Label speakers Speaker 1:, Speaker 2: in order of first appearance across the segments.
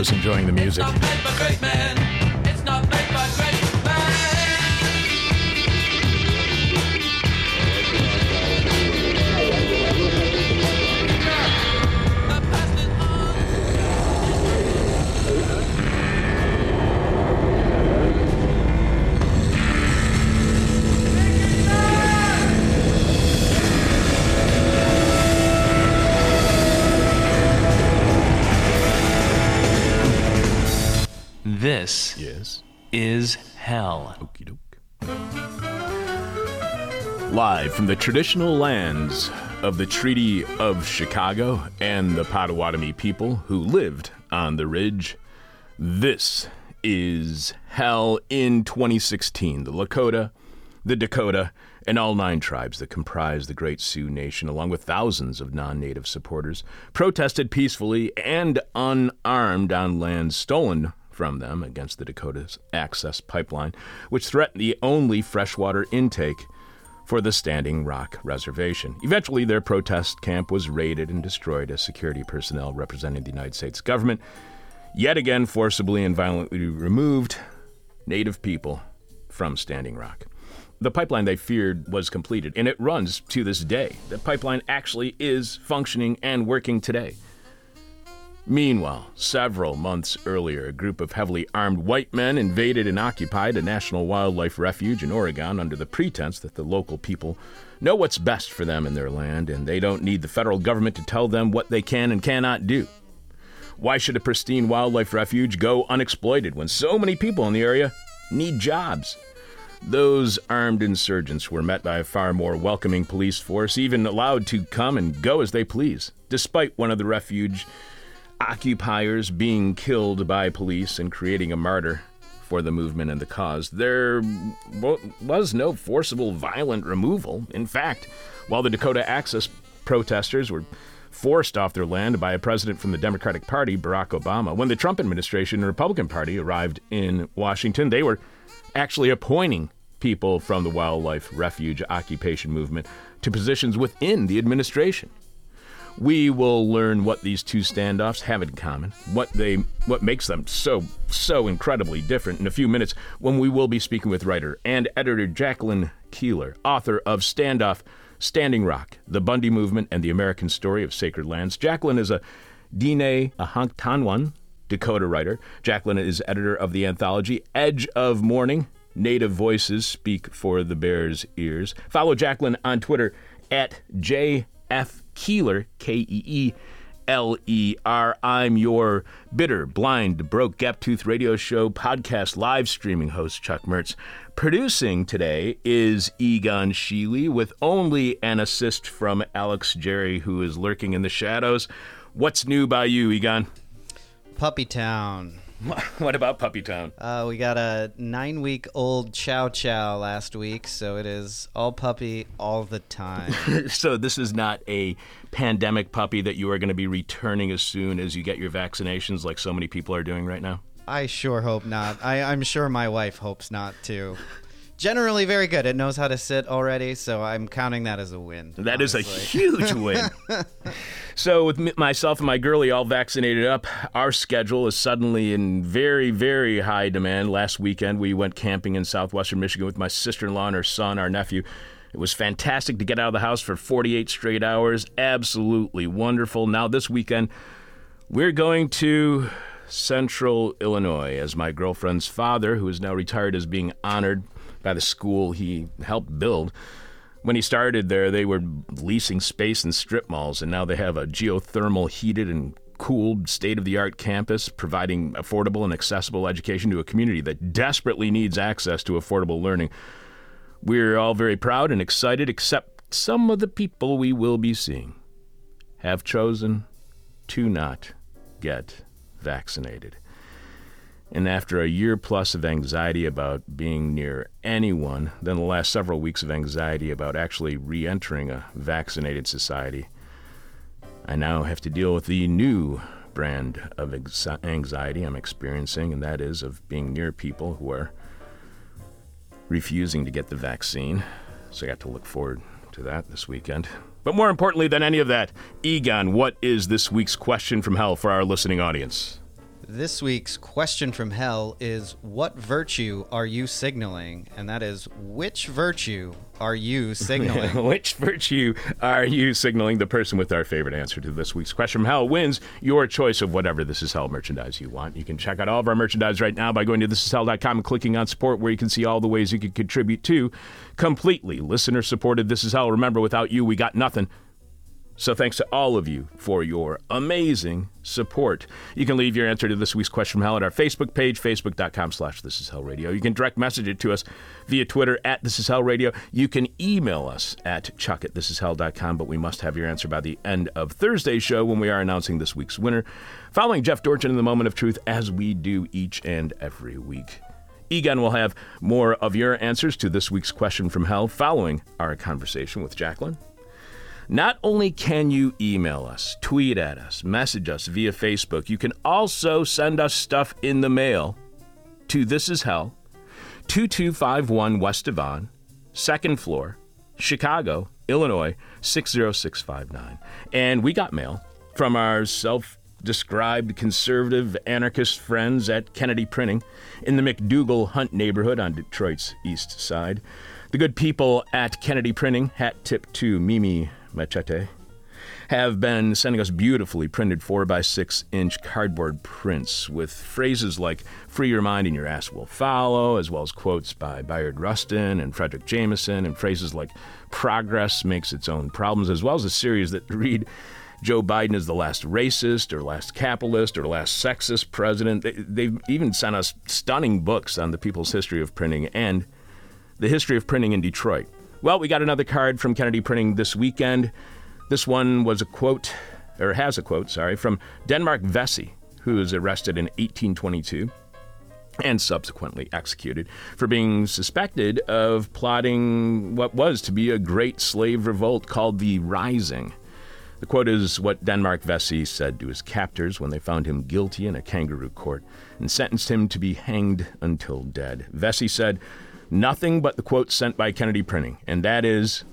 Speaker 1: was enjoying the music. Doke. Live from the traditional lands of the Treaty of Chicago and the Potawatomi people who lived on the ridge, this is Hell in 2016. The Lakota, the Dakota, and all nine tribes that comprise the Great Sioux Nation, along with thousands of non native supporters, protested peacefully and unarmed on land stolen from them against the Dakota's Access Pipeline, which threatened the only freshwater intake for the Standing Rock Reservation. Eventually, their protest camp was raided and destroyed as security personnel representing the United States government yet again forcibly and violently removed Native people from Standing Rock. The pipeline they feared was completed, and it runs to this day. The pipeline actually is functioning and working today. Meanwhile, several months earlier, a group of heavily armed white men invaded and occupied a national wildlife refuge in Oregon under the pretense that the local people know what's best for them in their land and they don't need the federal government to tell them what they can and cannot do. Why should a pristine wildlife refuge go unexploited when so many people in the area need jobs? Those armed insurgents were met by a far more welcoming police force, even allowed to come and go as they please, despite one of the refuge occupiers being killed by police and creating a martyr for the movement and the cause. There was no forcible violent removal. In fact, while the Dakota Access protesters were forced off their land by a president from the Democratic Party, Barack Obama, when the Trump administration and Republican Party arrived in Washington, they were actually appointing people from the wildlife refuge occupation movement to positions within the administration. We will learn what these two standoffs have in common, what they what makes them so so incredibly different in a few minutes when we will be speaking with writer and editor Jacqueline Keeler, author of Standoff Standing Rock, The Bundy Movement and the American Story of Sacred Lands. Jacqueline is a Diné Ihanktonwan Dakota writer. Jacqueline is editor of the anthology Edge of Morning. Native Voices Speak for the Bears' Ears. Follow Jacqueline on Twitter at JF Keeler, K E E L E R. I'm your bitter, blind, broke, gap tooth radio show podcast live streaming host, Chuck Mertz. Producing today is Egon Sheely with only an assist from Alex Jerry, who is lurking in the shadows. What's new by you, Egon?
Speaker 2: Puppy Town.
Speaker 1: what about Puppy Town?
Speaker 2: Uh, we got a nine week old Chow Chow last week, so it is all puppy all the time.
Speaker 1: so, this is not a pandemic puppy that you are going to be returning as soon as you get your vaccinations, like so many people are doing right now?
Speaker 2: I sure hope not. I, I'm sure my wife hopes not too. Generally, very good. It knows how to sit already, so I'm counting that as a win.
Speaker 1: That is
Speaker 2: honestly.
Speaker 1: a huge win. so, with myself and my girlie all vaccinated up, our schedule is suddenly in very, very high demand. Last weekend, we went camping in southwestern Michigan with my sister in law and her son, our nephew. It was fantastic to get out of the house for 48 straight hours. Absolutely wonderful. Now, this weekend, we're going to Central Illinois as my girlfriend's father, who is now retired, is being honored by the school he helped build. When he started there, they were leasing space in strip malls, and now they have a geothermal heated and cooled state of the art campus providing affordable and accessible education to a community that desperately needs access to affordable learning. We're all very proud and excited, except some of the people we will be seeing have chosen to not get vaccinated. And after a year plus of anxiety about being near anyone, then the last several weeks of anxiety about actually re entering a vaccinated society, I now have to deal with the new brand of anxiety I'm experiencing, and that is of being near people who are refusing to get the vaccine. So I got to look forward to that this weekend. But more importantly than any of that, Egon, what is this week's question from hell for our listening audience?
Speaker 2: This week's question from hell is What virtue are you signaling? And that is, which virtue are you signaling?
Speaker 1: Which virtue are you signaling? The person with our favorite answer to this week's question from hell wins your choice of whatever This Is Hell merchandise you want. You can check out all of our merchandise right now by going to thisishell.com and clicking on support, where you can see all the ways you can contribute to completely listener supported This Is Hell. Remember, without you, we got nothing. So thanks to all of you for your amazing support. You can leave your answer to this week's question from hell at our Facebook page, facebook.com slash this is hell radio. You can direct message it to us via Twitter at this is hell radio. You can email us at chuck at thisishell.com, but we must have your answer by the end of Thursday's show when we are announcing this week's winner. Following Jeff Dorchin in the moment of truth, as we do each and every week. Egon will have more of your answers to this week's question from hell following our conversation with Jacqueline. Not only can you email us, tweet at us, message us via Facebook, you can also send us stuff in the mail to This Is Hell, 2251 West Devon, second floor, Chicago, Illinois, 60659. And we got mail from our self described conservative anarchist friends at Kennedy Printing in the McDougall Hunt neighborhood on Detroit's east side. The good people at Kennedy Printing, hat tip to Mimi Machete, have been sending us beautifully printed 4x6 inch cardboard prints with phrases like free your mind and your ass will follow, as well as quotes by Bayard Rustin and Fredric Jameson, and phrases like progress makes its own problems, as well as a series that read Joe Biden is the last racist or last capitalist or last sexist president. They, have even sent us stunning books on the people's history of printing and the history of printing in Detroit. Well, we got another card from Kennedy Printing this weekend. This one was a quote, or has a quote, sorry, from Denmark Vesey, who was arrested in 1822 and subsequently executed for being suspected of plotting what was to be a great slave revolt called the Rising. The quote is what Denmark Vesey said to his captors when they found him guilty in a kangaroo court and sentenced him to be hanged until dead. Vesey said, nothing but the quote sent by Kennedy Printing, and that is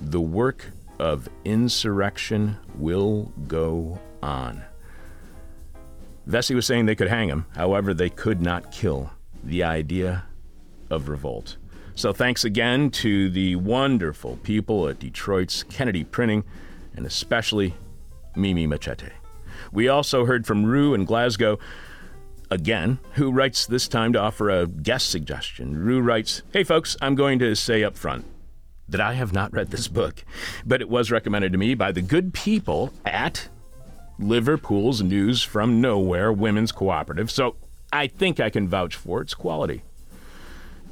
Speaker 1: the work of insurrection will go on. Vesey was saying they could hang him, however, they could not kill the idea of revolt. So thanks again to the wonderful people at Detroit's Kennedy Printing, and especially Mimi Machete. We also heard from Rue in Glasgow again, who writes this time to offer a guest suggestion. Rue writes, Hey folks, I'm going to say up front that I have not read this book, but it was recommended to me by the good people at Liverpool's News from Nowhere Women's Cooperative, so I think I can vouch for its quality.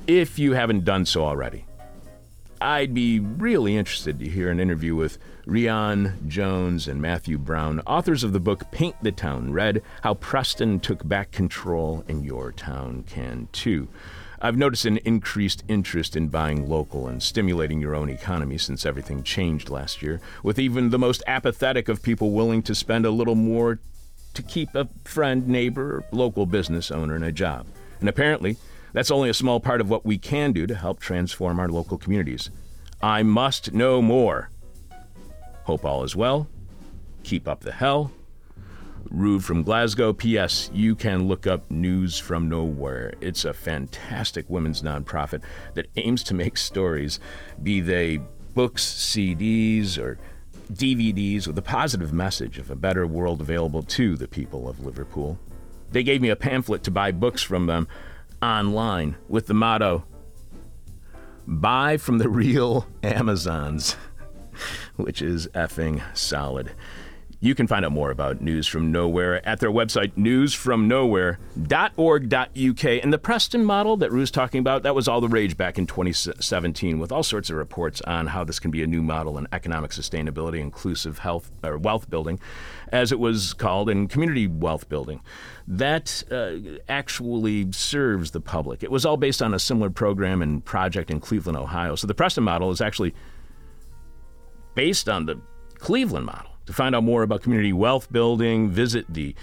Speaker 1: If you haven't done so already, I'd be really interested to hear an interview with Rhian Jones and Matthew Brown, authors of the book Paint the Town Red How Preston Took Back Control and Your Town Can Too. I've noticed an increased interest in buying local and stimulating your own economy since everything changed last year, with even the most apathetic of people willing to spend a little more to keep a friend, neighbor, or local business owner in a job. And apparently, that's only a small part of what we can do to help transform our local communities. I must know more. Hope all is well. Keep up the hell. Rude from Glasgow. P.S. You can look up News from Nowhere. It's a fantastic women's nonprofit that aims to make stories, be they books, CDs, or DVDs, with a positive message of a better world available to the people of Liverpool. They gave me a pamphlet to buy books from them online with the motto Buy from the real Amazons, which is effing solid. You can find out more about News from Nowhere at their website, newsfromnowhere.org.uk. And the Preston model that Rue's talking about, that was all the rage back in 2017 with all sorts of reports on how this can be a new model in economic sustainability, inclusive health or wealth building, as it was called, and community wealth building. That uh, actually serves the public. It was all based on a similar program and project in Cleveland, Ohio. So the Preston model is actually based on the Cleveland model. To find out more about community wealth building, visit the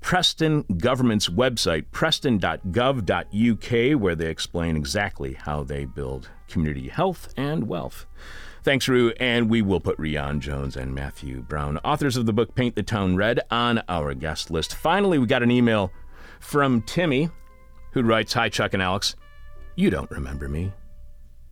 Speaker 1: Preston government's website, preston.gov.uk, where they explain exactly how they build community health and wealth. Thanks, Rue. And we will put Rhian Jones and Matthew Brown, authors of the book Paint the Town Red, on our guest list. Finally, we got an email from Timmy, who writes Hi, Chuck and Alex. You don't remember me.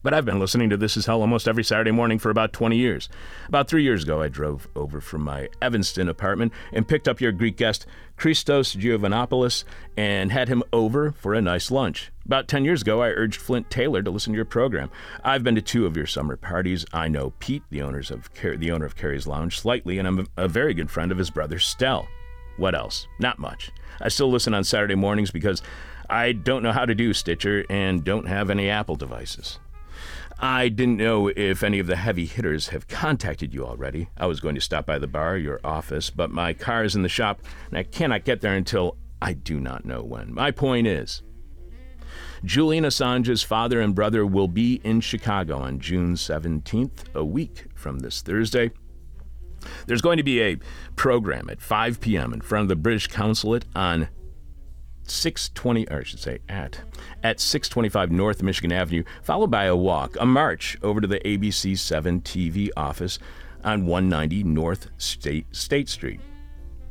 Speaker 1: But I've been listening to This Is Hell almost every Saturday morning for about 20 years. About three years ago, I drove over from my Evanston apartment and picked up your Greek guest, Christos Giovanopoulos, and had him over for a nice lunch. About 10 years ago, I urged Flint Taylor to listen to your program. I've been to two of your summer parties. I know Pete, the, owners of Car- the owner of Carrie's Lounge, slightly, and I'm a very good friend of his brother, Stell. What else? Not much. I still listen on Saturday mornings because I don't know how to do Stitcher and don't have any Apple devices. I didn't know if any of the heavy hitters have contacted you already. I was going to stop by the bar, your office, but my car is in the shop and I cannot get there until I do not know when. My point is Julian Assange's father and brother will be in Chicago on June 17th, a week from this Thursday. There's going to be a program at 5 p.m. in front of the British Consulate on 620, or I should say at, at 625 North Michigan Avenue, followed by a walk, a march over to the ABC 7 TV office on 190 North State, State Street.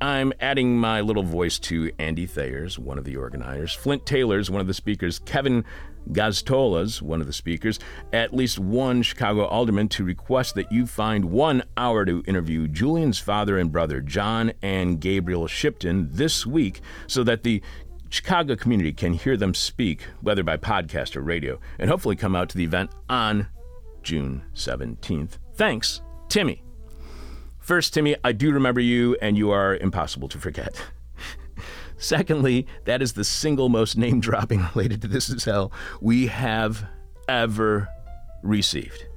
Speaker 1: I'm adding my little voice to Andy Thayer's, one of the organizers, Flint Taylor's, one of the speakers, Kevin Gosztola's, one of the speakers, at least one Chicago alderman to request that you find one hour to interview Julian's father and brother, John and Gabriel Shipton, this week so that the Chicago community can hear them speak, whether by podcast or radio, and hopefully come out to the event on June 17th. Thanks, Timmy. First, Timmy, I do remember you, and you are impossible to forget. Secondly, that is the single most name dropping related to This Is Hell we have ever received.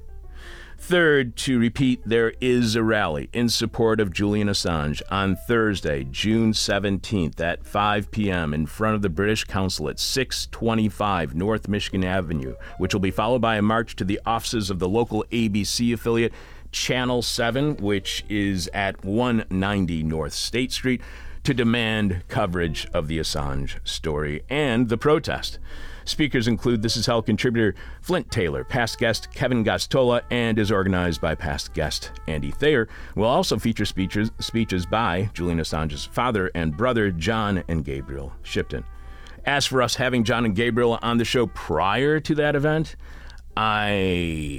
Speaker 1: Third, to repeat, there is a rally in support of Julian Assange on Thursday, June 17th at 5 p.m. in front of the British Consulate, 625 North Michigan Avenue, which will be followed by a march to the offices of the local ABC affiliate, Channel 7, which is at 190 North State Street, to demand coverage of the Assange story and the protest. Speakers include This Is Hell contributor Flint Taylor, past guest Kevin Gosztola, and is organized by past guest Andy Thayer. Will also feature speeches, speeches by Julian Assange's father and brother, John and Gabriel Shipton. As for us having John and Gabriel on the show prior to that event, I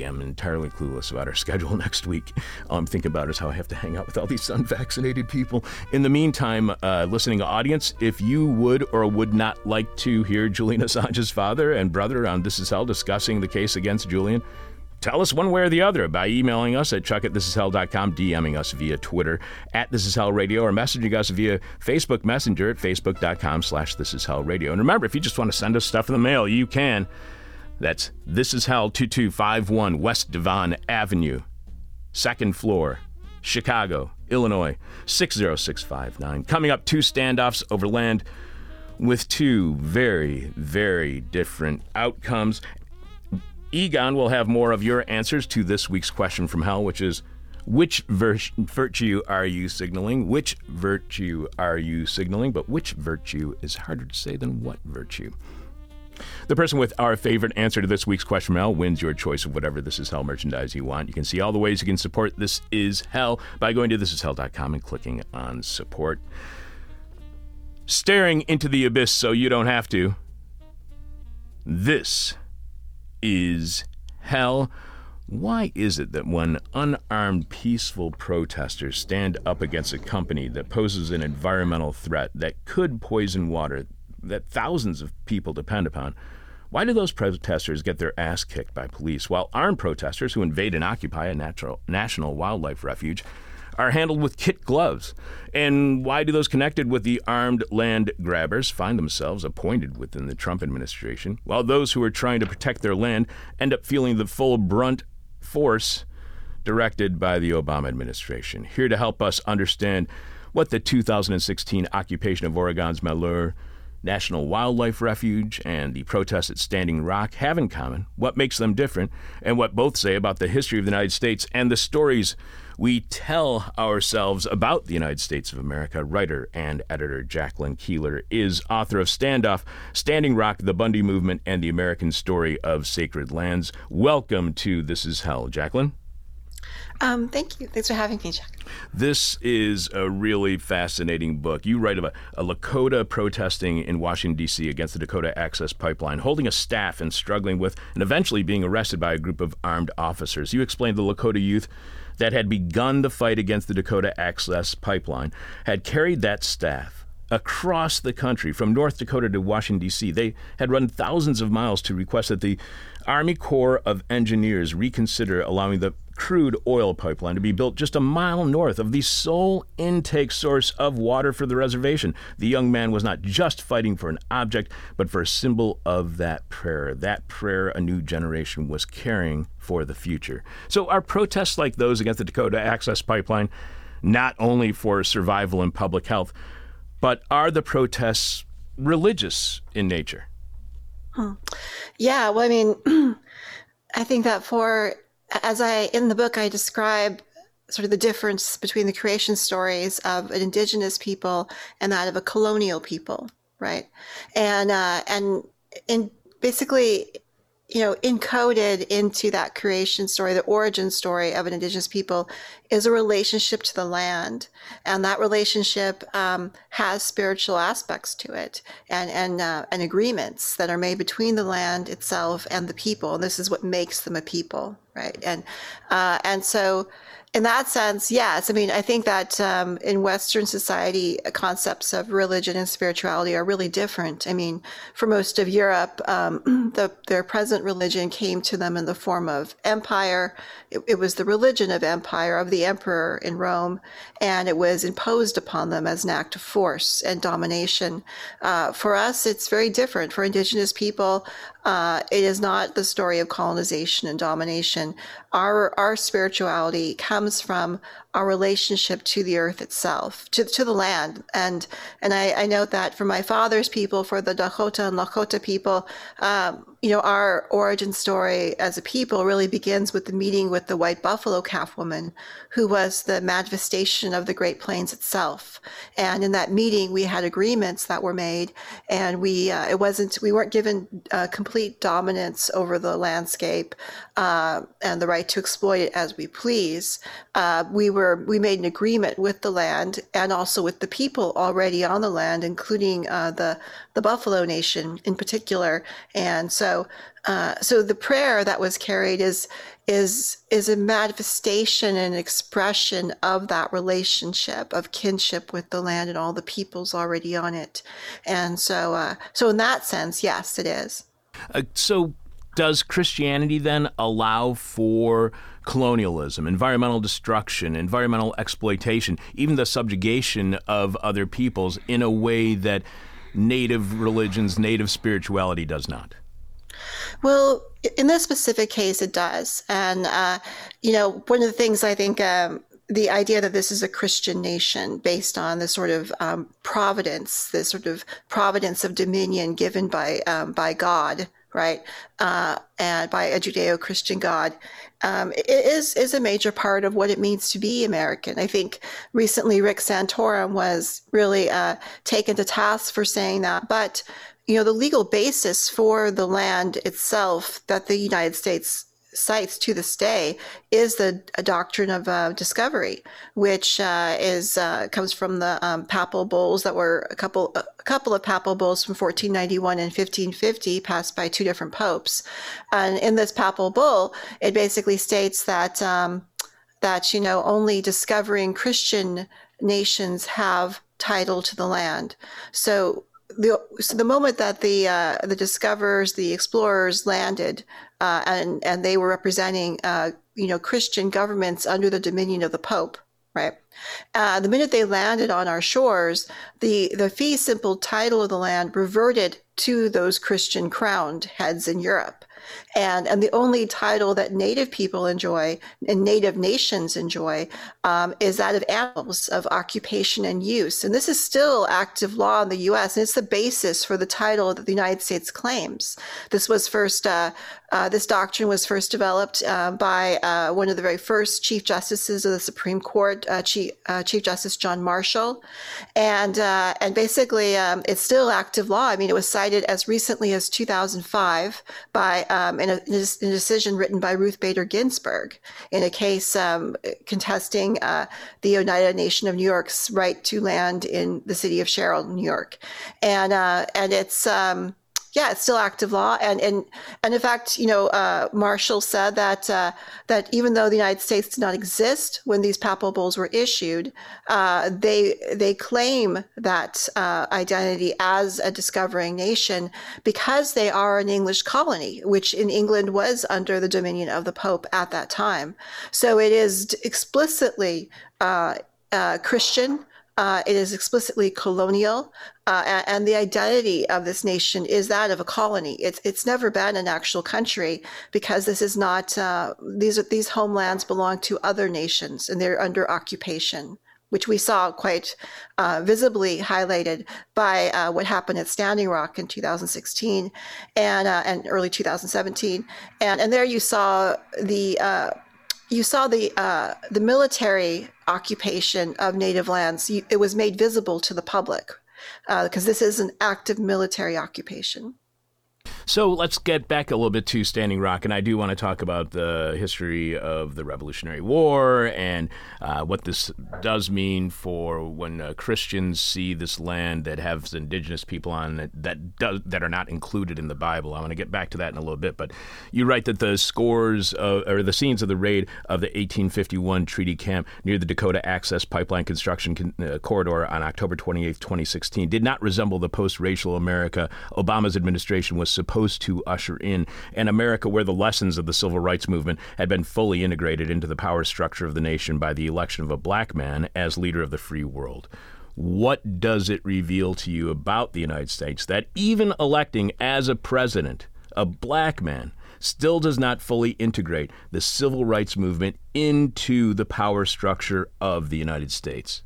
Speaker 1: am entirely clueless about our schedule next week. All I'm thinking about is how I have to hang out with all these unvaccinated people. In the meantime, uh, listening audience, if you would or would not like to hear Julian Assange's father and brother on This Is Hell discussing the case against Julian, tell us one way or the other by emailing us at chuck at thisishell.com, DMing us via Twitter at This Is Hell Radio, or messaging us via Facebook Messenger at facebook.com slash This Is Hell Radio. And remember, if you just want to send us stuff in the mail, you can. That's This Is Hell 2251 West Devon Avenue, second floor, Chicago, Illinois 60659. Coming up, two standoffs over land with two very, very different outcomes. Egon will have more of your answers to this week's question from hell, which is which vir- virtue are you signaling? Which virtue are you signaling? But which virtue is harder to say than what virtue? The person with our favorite answer to this week's question mail wins your choice of whatever This Is Hell merchandise you want. You can see all the ways you can support This Is Hell by going to thisishell.com and clicking on support. Staring into the abyss so you don't have to. This is hell. Why is it that when unarmed, peaceful protesters stand up against a company that poses an environmental threat that could poison water, that thousands of people depend upon, why do those protesters get their ass kicked by police while armed protesters who invade and occupy a natural, national wildlife refuge are handled with kit gloves? And why do those connected with the armed land grabbers find themselves appointed within the Trump administration, while those who are trying to protect their land end up feeling the full brunt force directed by the Obama administration? Here to help us understand what the 2016 occupation of Oregon's Malheur National Wildlife Refuge and the protests at Standing Rock have in common, what makes them different, and what both say about the history of the United States and the stories we tell ourselves about the United States of America. Writer and editor Jacqueline Keeler is author of Standoff, Standing Rock, The Bundy Movement, and the American Story of Sacred Lands. Welcome to This Is Hell, Jacqueline.
Speaker 3: Um, thank you. Thanks for having me, Chuck.
Speaker 1: This is a really fascinating book. You write about a Lakota protesting in Washington, D.C. against the Dakota Access Pipeline, holding a staff and struggling with, and eventually being arrested by a group of armed officers. You explained the Lakota youth that had begun the fight against the Dakota Access Pipeline had carried that staff across the country from North Dakota to Washington, D.C. They had run thousands of miles to request that the Army Corps of Engineers reconsider allowing the crude oil pipeline to be built just a mile north of the sole intake source of water for the reservation. The young man was not just fighting for an object, but for a symbol of that prayer, that prayer a new generation was carrying for the future. So, are protests like those against the Dakota Access Pipeline not only for survival and public health, but are the protests religious in nature?
Speaker 3: Yeah, well, I mean, I think that for as I in the book I describe sort of the difference between the creation stories of an indigenous people and that of a colonial people, right? And uh, and in basically you know, encoded into that creation story, the origin story of an indigenous people is a relationship to the land. And that relationship um, has spiritual aspects to it and, and, uh, and agreements that are made between the land itself and the people. And this is what makes them a people, right? And, uh, and so, in that sense, yes. I mean, I think that um, in Western society, concepts of religion and spirituality are really different. I mean, for most of Europe, um, the, their present religion came to them in the form of empire. It, it, was the religion of empire, of the emperor in Rome, and it was imposed upon them as an act of force and domination. Uh, for us, it's very different. For indigenous people, uh, it is not the story of colonization and domination. Our our spirituality comes from our relationship to the earth itself, to, to the land. And and I, I note that for my father's people, for the Dakota and Lakota people, um, you know, our origin story as a people really begins with the meeting with the white buffalo calf woman, who was the manifestation of the Great Plains itself. And in that meeting, we had agreements that were made, and we uh, it wasn't we weren't given uh, complete dominance over the landscape uh, and the right to exploit it as we please. Uh, we were we made an agreement with the land and also with the people already on the land, including uh, the the Buffalo Nation in particular. And so, uh, so the prayer that was carried is is is a manifestation and expression of that relationship of kinship with the land and all the peoples already on it. And so, uh, so in that sense, yes, it is.
Speaker 1: Uh, so does Christianity then allow for colonialism, environmental destruction, environmental exploitation, even the subjugation of other peoples in a way that native religions, native spirituality does not?
Speaker 3: Well, in this specific case, it does. And, uh, you know, one of the things I think um, the idea that this is a Christian nation based on the sort of um, providence, the sort of providence of dominion given by um, by God, right, uh, and by a Judeo-Christian God, um, it is is a major part of what it means to be American. I think recently Rick Santorum was really uh, taken to task for saying that, but you know the legal basis for the land itself that the United States cites to this day is the doctrine of uh, discovery, which uh, is uh, comes from the um, papal bulls that were a couple a couple of papal bulls from 1491 and 1550 passed by two different popes, and in this papal bull, it basically states that um, that you know only discovering Christian nations have title to the land. So the so the moment that the uh, the discoverers, the explorers landed, uh, and and they were representing uh, you know Christian governments under the dominion of the Pope, right? Uh, the minute they landed on our shores, the the fee simple title of the land reverted to those Christian crowned heads in Europe. And, and the only title that Native people enjoy and Native nations enjoy um, is that of annals of occupation and use. And this is still active law in the US, and it's the basis for the title that the United States claims. This was first, uh, uh, this doctrine was first developed uh, by uh, one of the very first Chief Justices of the Supreme Court, uh, Chief, uh, Chief, Justice John Marshall. And, and basically, um, it's still active law. I mean, it was cited as recently as 2005 by um, in, a, in, a, decision written by Ruth Bader Ginsburg in a case um, contesting uh, the Oneida Nation of New York's right to land in the city of Sherrill, New York, and uh, and it's um, yeah, it's still active law, and and and in fact, you know, uh, Marshall said that uh, that even though the United States did not exist when these papal bulls were issued, uh, they they claim that uh, identity as a discovering nation because they are an English colony, which in England was under the dominion of the Pope at that time. So it is explicitly uh, uh, Christian. Uh, it is explicitly colonial, uh, and, the identity of this nation is that of a colony. It's it's never been an actual country because this is not. Uh, these are, these homelands belong to other nations, and they're under occupation, which we saw quite uh, visibly highlighted by uh, what happened at Standing Rock in 2016 and uh, and early 2017. And and there you saw the you saw the uh, the military occupation of native lands. it was made visible to the public because uh, this is an active military occupation.
Speaker 1: So let's get back a little bit to Standing Rock, and I do want to talk about the history of the Revolutionary War and uh, what this does mean for when uh, Christians see this land that has indigenous people on it that does, that are not included in the Bible. I want to get back to that in a little bit, but you write that the scores of, or the scenes of the raid of the 1851 treaty camp near the Dakota Access Pipeline construction con- uh, corridor on October 28, 2016, did not resemble the post-racial America Obama's administration was supposed to usher in an America where the lessons of the civil rights movement had been fully integrated into the power structure of the nation by the election of a black man as leader of the free world. What does it reveal to you about the United States that even electing as a president a black man still does not fully integrate the civil rights movement into the power structure of the United States?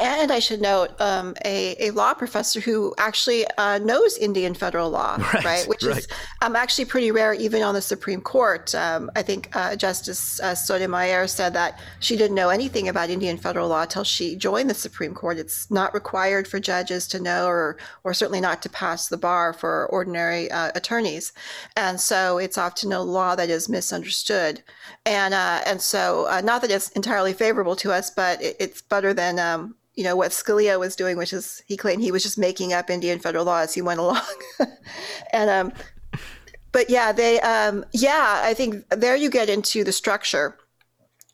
Speaker 3: And I should note um, a, a law professor who actually uh, knows Indian federal law, right? right? Which right. is um, actually pretty rare even on the Supreme Court. Um, I think uh, Justice uh, Sotomayor said that she didn't know anything about Indian federal law until she joined the Supreme Court. It's not required for judges to know, or or certainly not to pass the bar for ordinary uh, attorneys, and so it's often a law that is misunderstood, and uh, and so uh, not that it's entirely favorable to us, but it, it's better than um, you know what Scalia was doing, which is he claimed he was just making up Indian federal law as he went along, and um, but yeah, they um, yeah, I think there you get into the structure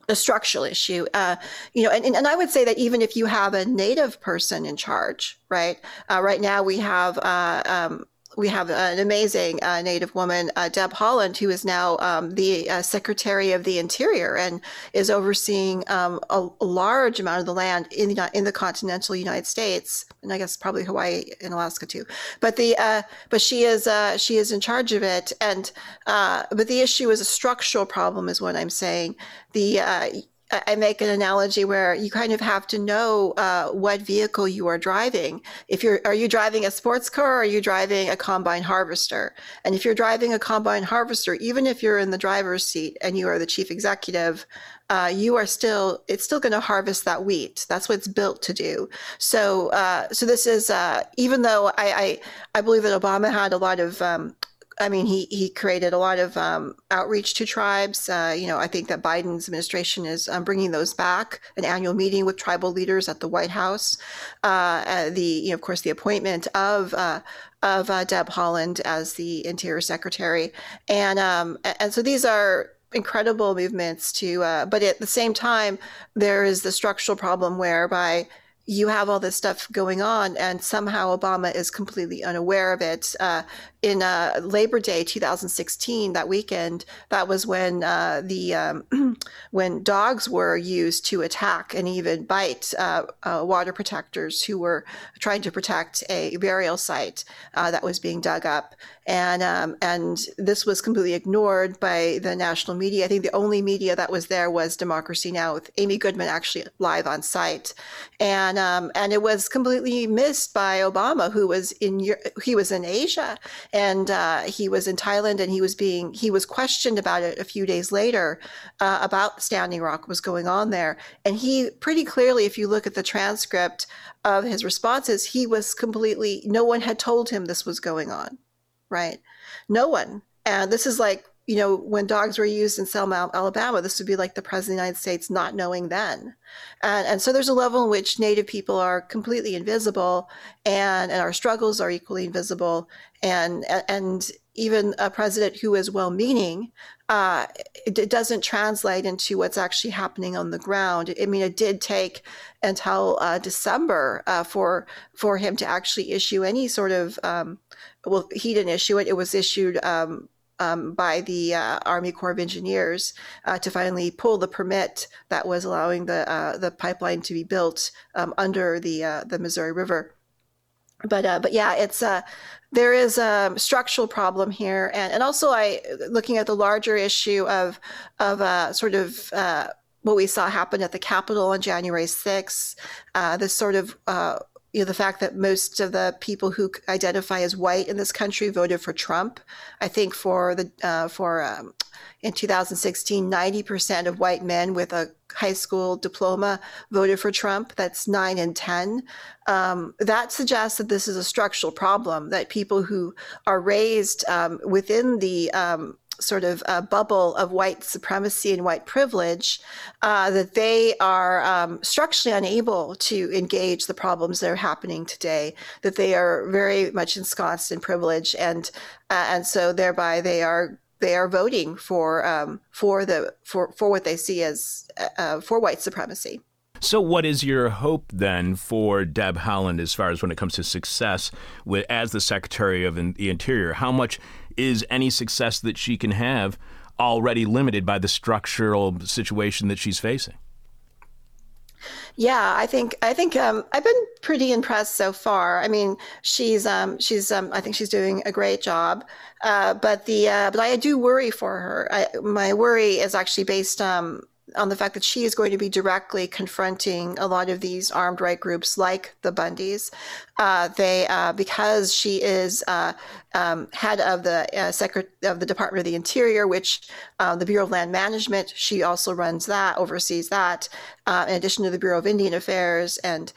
Speaker 3: the structural issue uh, you know and, and i would say that even if you have a native person in charge right uh, right now we have uh, um, we have an amazing uh, Native woman, uh, Deb Haaland, who is now um, the uh, Secretary of the Interior and is overseeing um, a, a, large amount of the land in the in the continental United States, and I guess probably Hawaii and Alaska too. But the uh, but she is uh, she is in charge of it, and uh, but the issue is a structural problem, is what I'm saying. The I make an analogy where you kind of have to know uh, what vehicle you are driving. If you're, are you driving a sports car or are you driving a combine harvester? And if you're driving a combine harvester, even if you're in the driver's seat and you are the chief executive, uh, you are still, it's still going to harvest that wheat. That's what it's built to do. So, uh, so this is, uh, even though I, I, I, believe that Obama had a lot of um, I mean, he he created a lot of um, outreach to tribes. Uh, you know, I think that Biden's administration is um, bringing those back. An annual meeting with tribal leaders at the White House. Uh, uh the you know, of course, the appointment of uh, of uh, Deb Haaland as the Interior Secretary, and um, and so these are incredible movements to. Uh, but at the same time, there is the structural problem whereby you have all this stuff going on, and somehow Obama is completely unaware of it. Uh, in uh, Labor Day 2016, that weekend, that was when uh, the um, when dogs were used to attack and even bite uh, uh, water protectors who were trying to protect a burial site uh, that was being dug up, and um, and this was completely ignored by the national media. I think the only media that was there was Democracy Now, with Amy Goodman actually live on site, and um, and it was completely missed by Obama, who was in he was in Asia and uh, he was in Thailand and he was being he was questioned about it a few days later uh, about Standing Rock was going on there, and he pretty clearly, if you look at the transcript of his responses, he was completely no one had told him this was going on, right? No one. and this is like you know, when dogs were used in Selma, Alabama, this would be like the president of the United States not knowing then. And, and so there's a level in which Native people are completely invisible and, and our struggles are equally invisible. And, and even a president who is well meaning, uh, it, it, doesn't translate into what's actually happening on the ground. I mean, it did take until uh, December uh, for, for him to actually issue any sort of um, well, he didn't issue it. It was issued um, um, by the uh, Army Corps of Engineers uh, to finally pull the permit that was allowing the uh, the pipeline to be built um, under the uh, the Missouri River. But uh, but yeah, it's uh, there is a structural problem here, and and also I looking at the larger issue of of sort of what we saw happen at the Capitol on January 6th, this sort of you know the fact that most of the people who identify as white in this country voted for Trump. I think for the uh, for um, in 2016, 90% of white men with a high school diploma voted for Trump. That's nine in 10. Um, that suggests that this is a structural problem. That people who are raised um, within the um, sort of a bubble of white supremacy and white privilege, uh, that they are um, structurally unable to engage the problems that are happening today, that they are very much ensconced in privilege, and uh, and so thereby they are they are voting for um, for the for for what they see as uh, for white supremacy.
Speaker 1: So, what is your hope then for Deb Haaland as far as when it comes to success with, as the Secretary of the Interior? How much is any success that she can have already limited by the structural situation that she's facing?
Speaker 3: Yeah, I think I think um, I've been pretty impressed so far. I mean, she's um, she's um, I think she's doing a great job. Uh, but the uh, but I do worry for her. I, my worry is actually based um, on the fact that she is going to be directly confronting a lot of these armed right groups like the Bundys. Uh, they uh, because she is uh, um, head of the uh, secret of the Department of the Interior, which uh, the Bureau of Land Management. She also runs that, oversees that, uh, in addition to the Bureau of Indian Affairs, and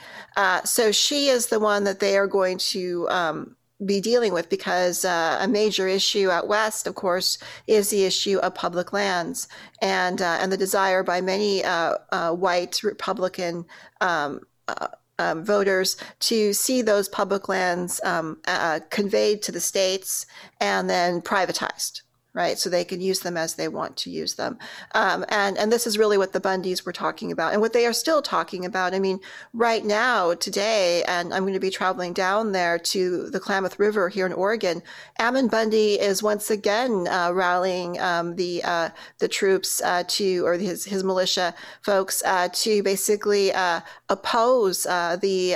Speaker 3: so she is the one that they are going to. Um, be dealing with because uh, a major issue out west, of course, is the issue of public lands and uh, and the desire by many uh, uh white Republican um, uh, um, voters to see those public lands um, uh, conveyed to the states and then privatized right? So they can use them as they want to use them. Um, and, and this is really what the Bundys were talking about and what they are still talking about. I mean, right now, today, and I'm going to be traveling down there to the Klamath River here in Oregon, Ammon Bundy is once again uh, rallying um, the, uh, the troops uh, to, or his, his militia folks uh, to basically uh, oppose uh, the,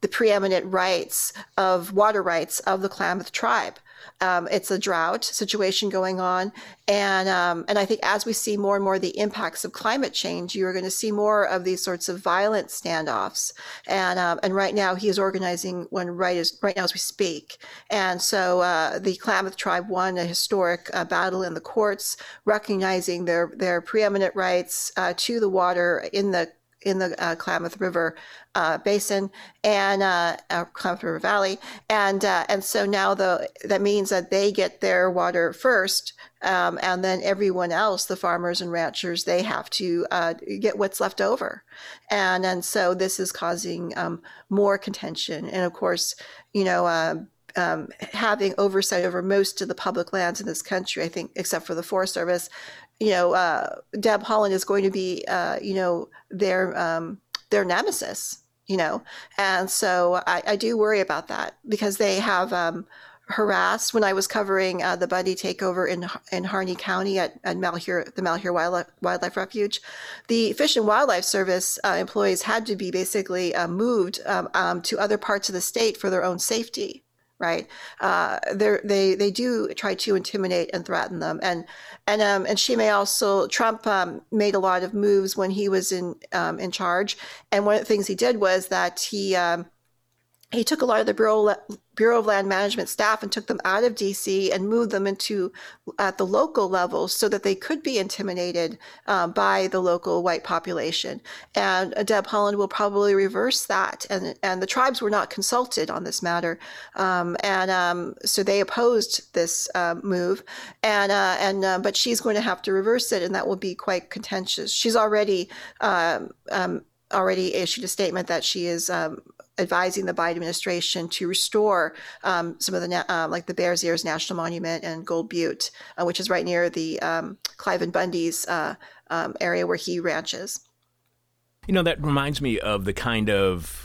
Speaker 3: the preeminent rights of water rights of the Klamath tribe. Um, it's a drought situation going on, and um, and I think as we see more and more the impacts of climate change, you are going to see more of these sorts of violent standoffs. And um, and right now he is organizing one right as right now as we speak. And so uh, the Klamath tribe won a historic uh, battle in the courts, recognizing their their preeminent rights uh, to the water in the in the uh, Klamath River uh, basin and uh, uh, Klamath River Valley, and uh, and so now the that means that they get their water first, um, and then everyone else, the farmers and ranchers, they have to uh, get what's left over, and and so this is causing um, more contention, and of course, you know. Um, um having oversight over most of the public lands in this country, I think, except for the Forest Service, you know, uh, Deb Haaland is going to be, uh, you know, their um, their nemesis, you know, and so I, I, do worry about that because they have um, harassed when I was covering uh, the Bundy takeover in in Harney County at, at Malheur, the Malheur Wildlife, Wildlife Refuge. The Fish and Wildlife Service uh, employees had to be basically uh, moved um, um, to other parts of the state for their own safety right? Uh, they they do try to intimidate and threaten them, and and um, and she may also Trump um, made a lot of moves when he was in um, in charge, and one of the things he did was that he um, he took a lot of the Bureau, Bureau of Land Management staff and took them out of DC and moved them into at the local level so that they could be intimidated um, by the local white population. And Deb Haaland will probably reverse that. And, and the tribes were not consulted on this matter. Um, and um, so they opposed this uh, move. And, uh, and uh, but she's going to have to reverse it, and that will be quite contentious. She's already um, already issued a statement that she is um, advising the Biden administration to restore um, some of the uh, like the Bears Ears National Monument and Gold Butte, uh, which is right near the um, Cliven Bundy's uh, um, area where he ranches.
Speaker 1: You know that reminds me of the kind of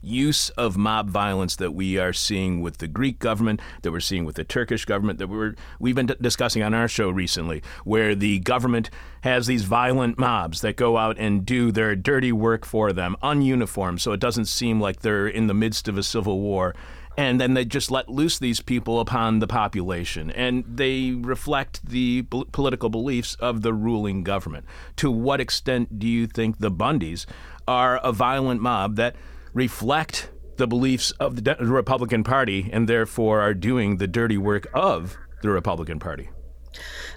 Speaker 1: use of mob violence that we are seeing with the Greek government, that we're seeing with the Turkish government, that we're, we've been d- discussing on our show recently, where the government has these violent mobs that go out and do their dirty work for them, ununiformed, so it doesn't seem like they're in the midst of a civil war. And then they just let loose these people upon the population, and they reflect the b- political beliefs of the ruling government. To what extent do you think the Bundys are a violent mob that reflect the beliefs of the Republican Party and therefore are doing the dirty work of the Republican Party?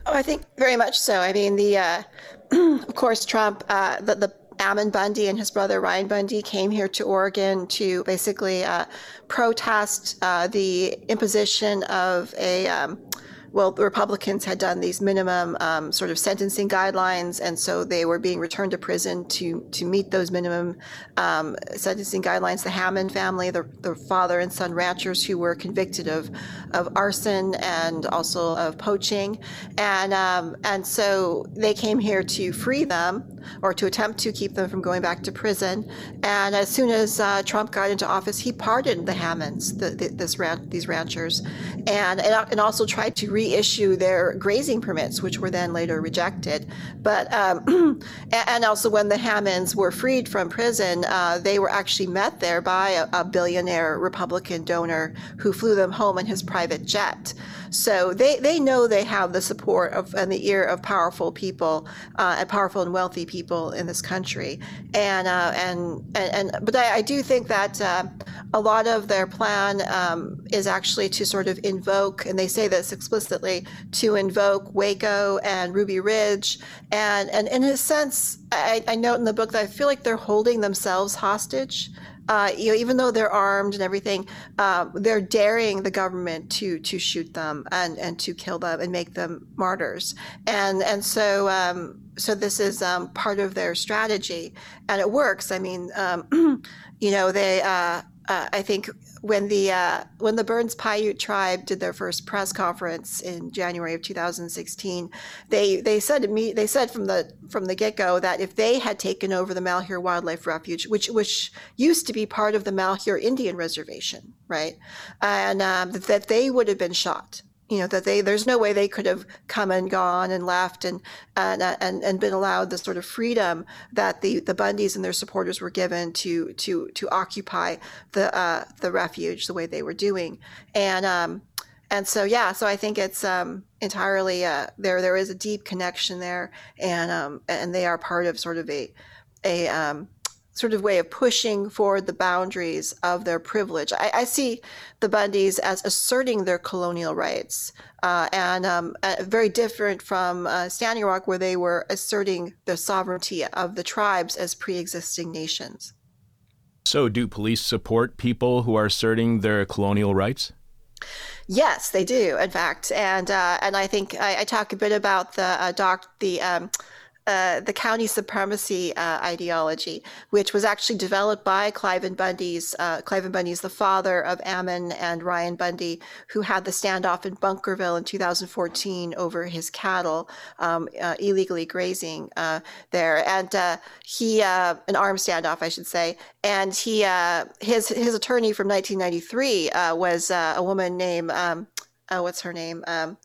Speaker 3: Oh, I think very much so. I mean, the uh, of course Trump, uh, the, the Ammon Bundy and his brother Ryan Bundy came here to Oregon to basically uh, protest uh, the imposition of a um, well, the Republicans had done these minimum um, sort of sentencing guidelines, and so they were being returned to prison to to meet those minimum um, sentencing guidelines. The Hammond family, the, the father and son ranchers who were convicted of of arson and also of poaching, and um, and so they came here to free them or to attempt to keep them from going back to prison. And as soon as uh, Trump got into office, he pardoned the Hammonds, the, the, this ran- these ranchers, and, and also tried to reissue their grazing permits, which were then later rejected. But um, and also when the Hammonds were freed from prison, uh, they were actually met there by a, a billionaire Republican donor who flew them home in his private jet. So they, they know they have the support of and the ear of powerful people uh, and powerful and wealthy people in this country. And uh, and, and, and but I, I do think that uh, a lot of their plan um, is actually to sort of invoke, and they say this explicitly, to invoke Waco and Ruby Ridge, and and in a sense, I, I note in the book that I feel like they're holding themselves hostage uh, you know, even though they're armed and everything, uh, they're daring the government to to shoot them and, and to kill them and make them martyrs. And and so um, so this is um, part of their strategy, and it works. I mean, um, you know, they uh, uh, I think when the uh, when the Burns Paiute tribe did their first press conference in January of 2016, they they said to me they said from the from the get go that if they had taken over the Malheur Wildlife Refuge, which which used to be part of the Malheur Indian Reservation, right, and um, that they would have been shot you know that they there's no way they could have come and gone and left and and and, and been allowed the sort of freedom that the the Bundys and their supporters were given to to to occupy the uh, the refuge the way they were doing. And um and so yeah so I think it's um entirely uh, there there is a deep connection there and um and they are part of sort of a a um sort of way of pushing forward the boundaries of their privilege. I, I see the Bundys as asserting their colonial rights, uh, and um, uh, very different from uh, Standing Rock, where they were asserting the sovereignty of the tribes as pre-existing nations.
Speaker 1: So, do police support people who are asserting their colonial rights?
Speaker 3: Yes, they do. In fact, and uh, and I think I, I, talk a bit about the uh, doc the. Um, uh, the county supremacy uh, ideology, which was actually developed by Cliven Bundy's. Uh, Cliven Bundy's the father of Ammon and Ryan Bundy, who had the standoff in Bunkerville in 2014 over his cattle um, uh, illegally grazing uh, there, and he an armed standoff, I should say. And he his his attorney from 1993 was a woman named um, what's her name? Um,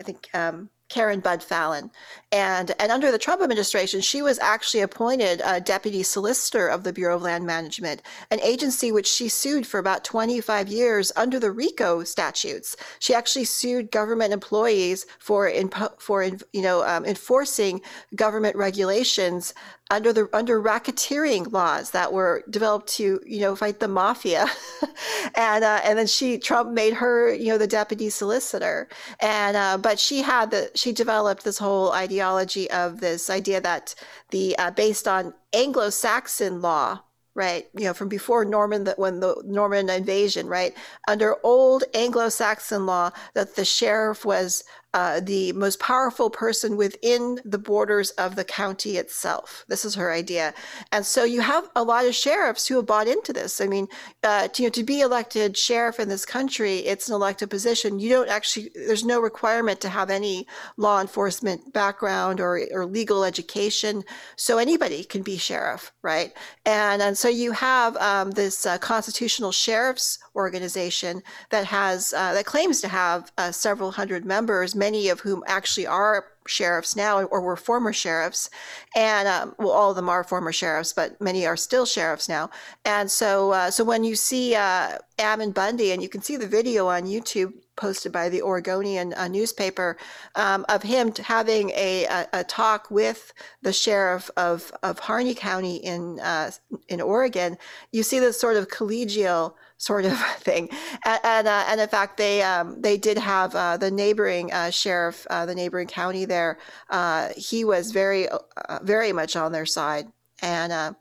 Speaker 3: I think. Um, Karen Budd-Falen. And, and under the Trump administration, she was actually appointed a deputy solicitor of the Bureau of Land Management, an agency which she sued for about 25 years under the RICO statutes. She actually sued government employees for, for you know, um, enforcing government regulations under the under racketeering laws that were developed to you know fight the mafia and uh, and then she Trump made her you know the deputy solicitor and uh, but she had the she developed this whole ideology of this idea that the uh, based on Anglo-Saxon law right? You know, from before Norman, that when the Norman invasion, right? Under old Anglo-Saxon law, that the sheriff was uh, the most powerful person within the borders of the county itself. This is her idea, and so you have a lot of sheriffs who have bought into this. I mean, uh, to, you know, to be elected sheriff in this country, it's an elected position. You don't actually. There's no requirement to have any law enforcement background or or legal education, so anybody can be sheriff, right? And and so you have um, this uh, constitutional sheriffs organization that has uh, that claims to have uh, several hundred members many of whom actually are sheriffs now or were former sheriffs. And um, well all of them are former sheriffs but many are still sheriffs now. And so uh, so when you see uh, ammon bundy and you can see the video on youtube posted by the oregonian uh, newspaper um, of him having a, a, a, talk with the sheriff of, of harney county in uh, in oregon you see this sort of collegial sort of thing. And and, uh, and in fact, they um, they did have uh, the neighboring uh, sheriff, uh, the neighboring county there. Uh, he was very uh, very much on their side, and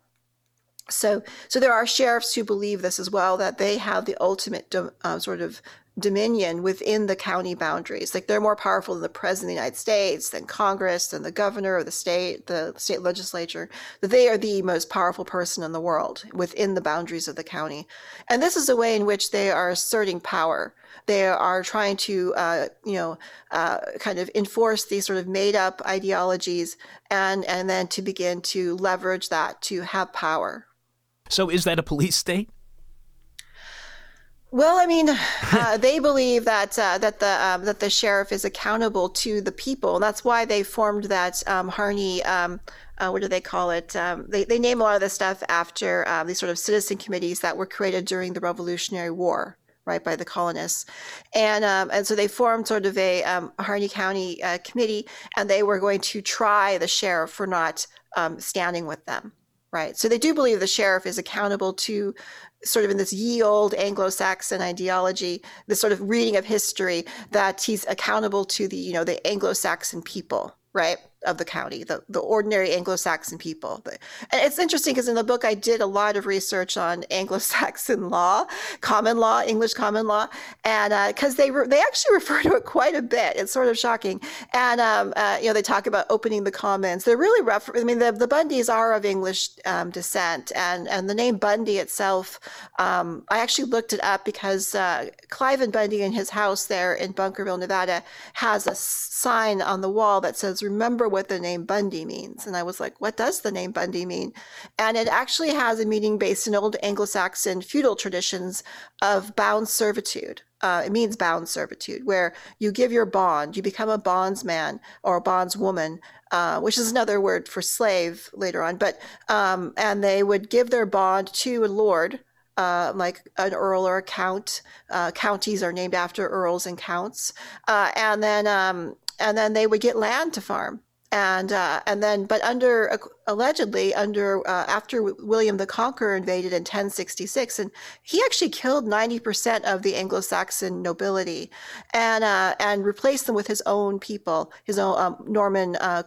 Speaker 3: so so there are sheriffs who believe this as well that they have the ultimate sort of dominion within the county boundaries. Like they're more powerful than the president of the United States, than Congress, than the governor of the state, the state legislature. They are the most powerful person in the world within the boundaries of the county. And this is a way in which they are asserting power. They are trying to, uh, you know, uh, kind of enforce these sort of made up ideologies and, and then to begin to leverage that to have power.
Speaker 1: So is that a police state?
Speaker 3: Well, I mean, uh, they believe that uh, that the um, that the sheriff is accountable to the people, and that's why they formed that um, Harney. Um, uh, what do they call it? Um, they they name a lot of this stuff after uh, these sort of citizen committees that were created during the Revolutionary War, right, by the colonists, and um, and so they formed sort of a um, Harney County uh, committee, and they were going to try the sheriff for not standing with them right? So they do believe the sheriff is accountable to sort of in this ye old Anglo-Saxon ideology, this sort of reading of history that he's accountable to the, you know, the Anglo-Saxon people, right? Of the county, the, the ordinary Anglo-Saxon people. And it's interesting because in the book I did a lot of research on Anglo-Saxon law, common law, English common law, and because uh, they re- they actually refer to it quite a bit. It's sort of shocking. And um, uh, you know they talk about opening the commons. They're really rough. I mean the, the Bundys are of English um, descent, and and the name Bundy itself, um, I actually looked it up because uh, Cliven Bundy in his house there in Bunkerville, Nevada, has a sign on the wall that says "Remember." What the name Bundy means. And I was like, what does the name Bundy mean? And it actually has a meaning based in old Anglo Saxon feudal traditions of bound servitude. Uh, it means bound servitude, where you give your bond, you become a bondsman or a bondswoman, uh, which is another word for slave later on. But um, and they would give their bond to a lord, uh, like an earl or a count. Uh, counties are named after earls and counts, uh, and then um, and then they would get land to farm and uh, and then but under uh, allegedly under uh, after William the Conqueror invaded in 1066 and he actually killed 90% of the Anglo-Saxon nobility and uh, and replaced them with his own people his own um, Norman uh,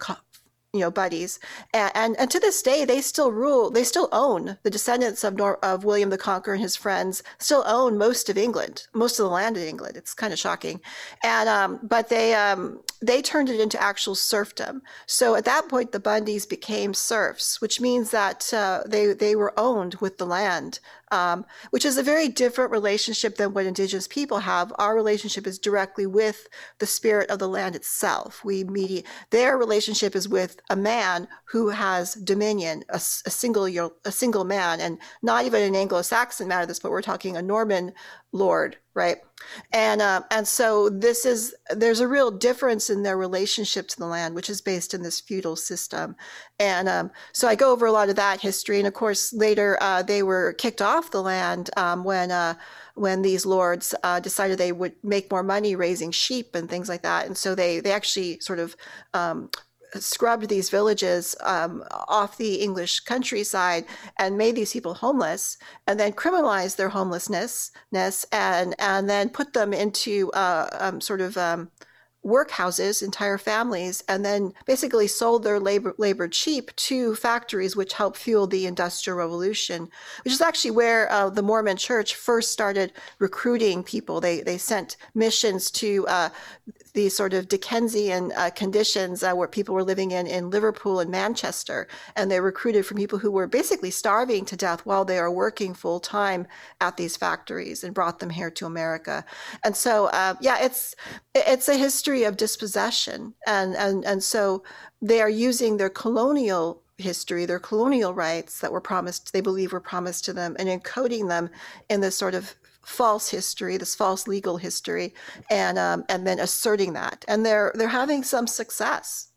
Speaker 3: you know buddies. And, and, and to this day they still rule they still own the descendants of Nor- of William the Conqueror and his friends still own most of England most of the land in England. It's kind of shocking. And um, but they um, they turned it into actual serfdom. So at that point the Bundys became serfs which means that uh, they they were owned with the land um, which is a very different relationship than what indigenous people have. Our relationship is directly with the spirit of the land itself. We mediate. Their relationship is with a man who has dominion, a, a single a single man, and not even an Anglo-Saxon man at this point. We're talking a Norman lord, right? And uh, and so this is there's a real difference in their relationship to the land, which is based in this feudal system. And um, so I go over a lot of that history, and of course later uh, they were kicked off the land um, when. Uh, when these lords uh, decided they would make more money raising sheep and things like that, and so they they actually sort of um, scrubbed these villages um, off the English countryside and made these people homeless, and then criminalized their homelessness, and and then put them into uh, um, sort of um, workhouses, entire families, and then basically sold their labor, labor cheap to factories, which helped fuel the Industrial Revolution, which is actually where uh, the Mormon Church first started recruiting people. They they sent missions to uh, these sort of Dickensian uh, conditions uh, where people were living in in Liverpool and Manchester, and they recruited from people who were basically starving to death while they are working full time at these factories, and brought them here to America. And so, uh, yeah, it's it's a history of dispossession, and and and so they are using their colonial history, their colonial rights that were promised, they believe were promised to them, and encoding them in this sort of false history, this false legal history, and um, and then asserting that, and they're they're having some success.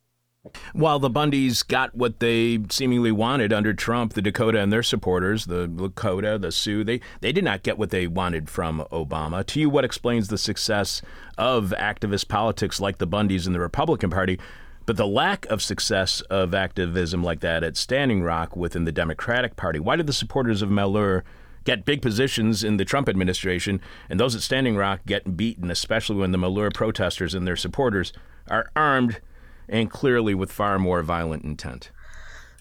Speaker 1: While the Bundys got what they seemingly wanted under Trump, the Dakota and their supporters, the Lakota, the Sioux, they, they did not get what they wanted from Obama. To you, what explains the success of activist politics like the Bundys in the Republican Party, but the lack of success of activism like that at Standing Rock within the Democratic Party? Why did the supporters of Malheur get big positions in the Trump administration, and those at Standing Rock get beaten, especially when the Malheur protesters and their supporters are armed and clearly with far more violent intent.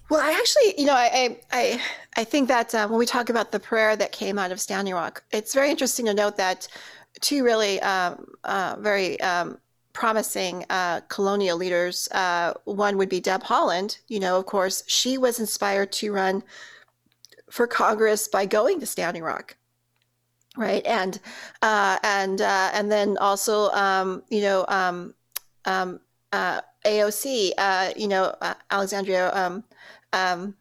Speaker 3: Well, I actually, you know, I I I think that uh, when we talk about the prayer that came out of Standing Rock, it's very interesting to note that two really um, uh, very um, promising uh, colonial leaders. Uh, one would be Deb Haaland. You know, of course, she was inspired to run for Congress by going to Standing Rock right? And uh, and uh, and then also um, you know um, um, uh, AOC uh, you know uh, Alexandria um, um,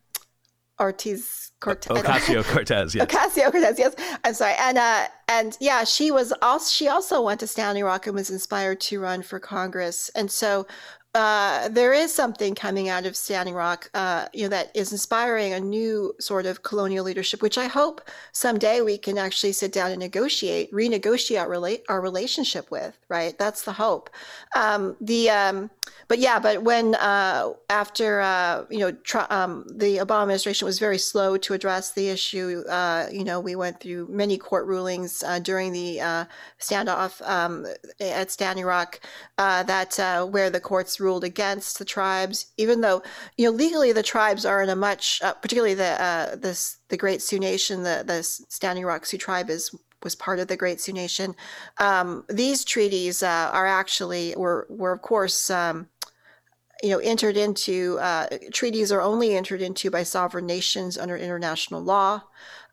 Speaker 3: Ortiz Cortez.
Speaker 1: Ocasio Cortez yes.
Speaker 3: Ocasio Cortez yes. I'm sorry. And uh, and yeah she was also she also went to Standing Rock and was inspired to run for Congress. And so uh, there is something coming out of Standing Rock, uh, you know, that is inspiring a new sort of colonial leadership, which I hope someday we can actually sit down and negotiate, renegotiate our, rela- our relationship with. Right, that's the hope. Um, the um, but yeah, but when uh, after uh, you know tr- um, the Obama administration was very slow to address the issue, uh, you know, we went through many court rulings during the standoff um, at Standing Rock that where the courts ruled against the tribes, even though you know legally the tribes are in a much, uh, particularly the uh, this the Great Sioux Nation, the the Standing Rock Sioux tribe is was part of the Great Sioux Nation. Um, these treaties uh, are actually were were of course. Um, you know, entered into uh, treaties are only entered into by sovereign nations under international law.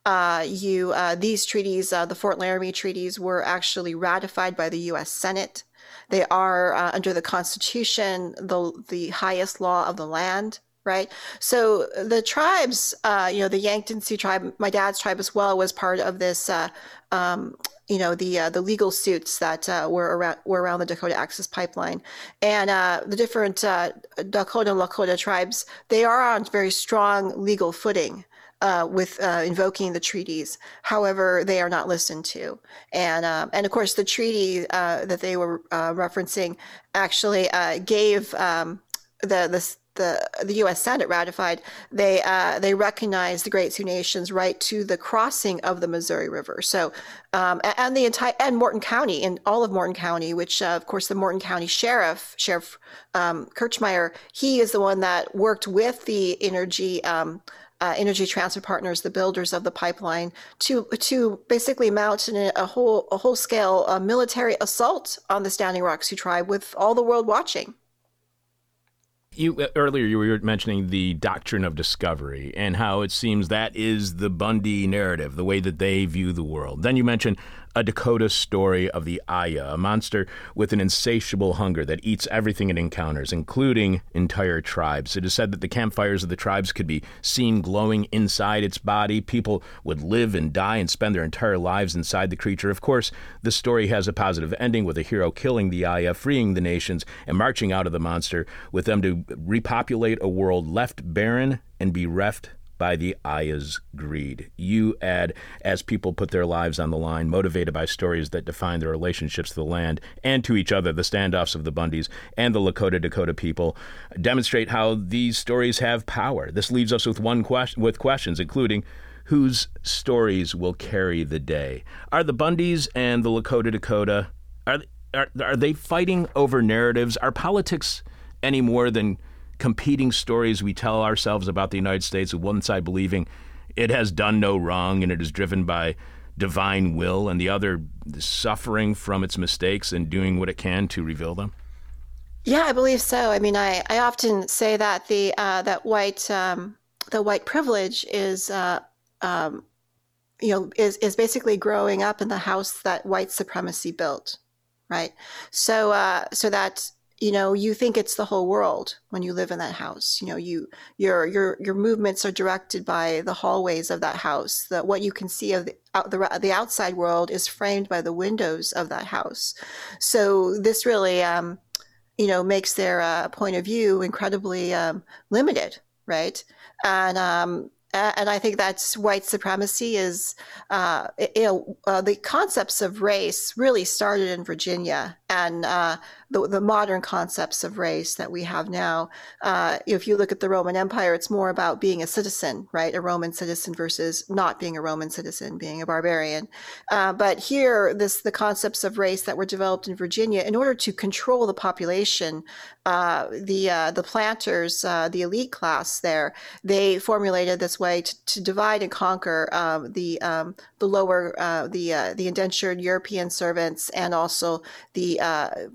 Speaker 3: Uh, you uh, these treaties, uh, the Fort Laramie treaties, were actually ratified by the U.S. Senate. They are uh, under the Constitution the the highest law of the land. Right. So the tribes, uh, you know, the Yankton Sioux tribe, my dad's tribe as well, was part of this. Uh, um, you know the uh, the legal suits that uh, were around were around the Dakota Access Pipeline, and uh, the different uh, Dakota and Lakota tribes they are on very strong legal footing uh, with uh, invoking the treaties. However, they are not listened to, and um, and of course the treaty uh, that they were uh, referencing actually uh, gave um, the the the, the U.S. Senate ratified, they uh, they recognized the Great Sioux Nation's right to the crossing of the Missouri River. So, um, and the entire and Morton County and all of Morton County, which uh, of course the Morton County Sheriff Sheriff um, Kirchmeier, he is the one that worked with the energy. Um, uh, Energy Transfer Partners, the builders of the pipeline, to to basically mount a whole a whole scale uh, military assault on the Standing Rock Sioux tribe with all the world watching.
Speaker 1: You uh, earlier you were mentioning the doctrine of discovery and how it seems that is the Bundy narrative, the way that they view the world. Then you mentioned a Dakota story of the Aya, a monster with an insatiable hunger that eats everything it encounters, including entire tribes. It is said that the campfires of the tribes could be seen glowing inside its body. People would live and die and spend their entire lives inside the creature. Of course, the story has a positive ending with a hero killing the Aya, freeing the nations, and marching out of the monster with them to repopulate a world left barren and bereft by the Aya's greed. You add, as people put their lives on the line, motivated by stories that define their relationships to the land and to each other, the standoffs of the Bundys and the Lakota Dakota people demonstrate how these stories have power. This leaves us with one question, with questions, including whose stories will carry the day? Are the Bundys and the Lakota Dakota are are, are they fighting over narratives? Are politics any more than competing stories we tell ourselves about the United States, with one side believing it has done no wrong and it is driven by divine will, and the other suffering from its mistakes and doing what it can to reveal them?
Speaker 3: Yeah, I believe so. I mean, I, I often say that the uh, that white um, the white privilege is uh, um, you know is is basically growing up in the house that white supremacy built, right? So uh, so that you know you think it's the whole world when you live in that house you know you your your your movements are directed by the hallways of that house that what you can see of the, out, the the outside world is framed by the windows of that house. So this really um, you know makes their uh, point of view incredibly um, limited right? And um, and I think that's white supremacy is, uh, you know, uh, the concepts of race really started in Virginia, and uh, the, the modern concepts of race that we have now. Uh, if you look at the Roman Empire, it's more about being a citizen, right? A Roman citizen versus not being a Roman citizen, being a barbarian. Uh, but here, this the concepts of race that were developed in Virginia in order to control the population. Uh, the uh, the planters, uh, the elite class there, they formulated this way to, to divide and conquer um, the um, the lower uh, the the indentured European servants and also the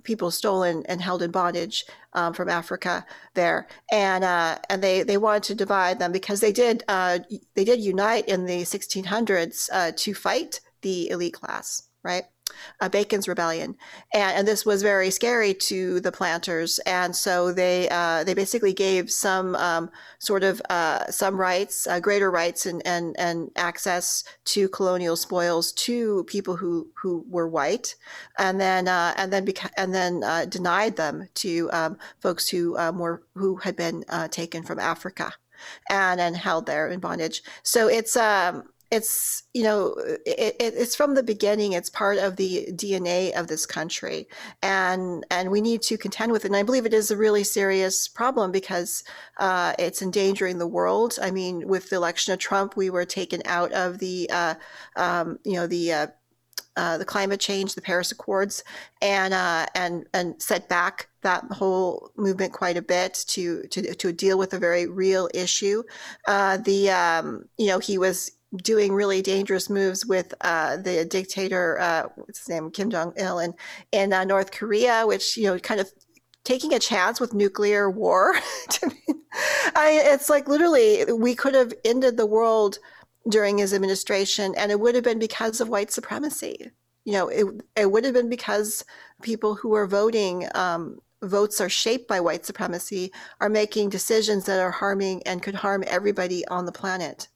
Speaker 3: people stolen and held in bondage um, from Africa there, and uh, and they they wanted to divide them because they did uh, they did unite in the 1600s uh, to fight the elite class, right? Uh, Bacon's Rebellion, and, and, this was very scary to the planters, and so they uh, they basically gave some um, sort of uh, some rights, uh, greater rights, and, and and access to colonial spoils to people who who were white, and then uh, and then beca- and then uh, denied them to um, folks who were who had been taken from Africa and and held there in bondage. So it's um it's you know it, it's from the beginning it's part of the dna of this country. And and we need to contend with it. And i believe it is a really serious problem because uh, it's endangering the world. I mean with the election of trump we were taken out of the uh, um, you know the uh, uh, the climate change, the Paris Accords, and uh, and and set back that whole movement quite a bit to to to deal with a very real issue. Uh, the um, you know he was doing really dangerous moves with uh, the dictator, uh, what's his name, Kim Jong Il, in in uh, North Korea, which you know, kind of taking a chance with nuclear war. I, it's like literally we could have ended the world during his administration, and it would have been because of white supremacy. You know, it it would have been because people who are voting. Um, votes are shaped by white supremacy are making decisions that are harming and could harm everybody on the planet.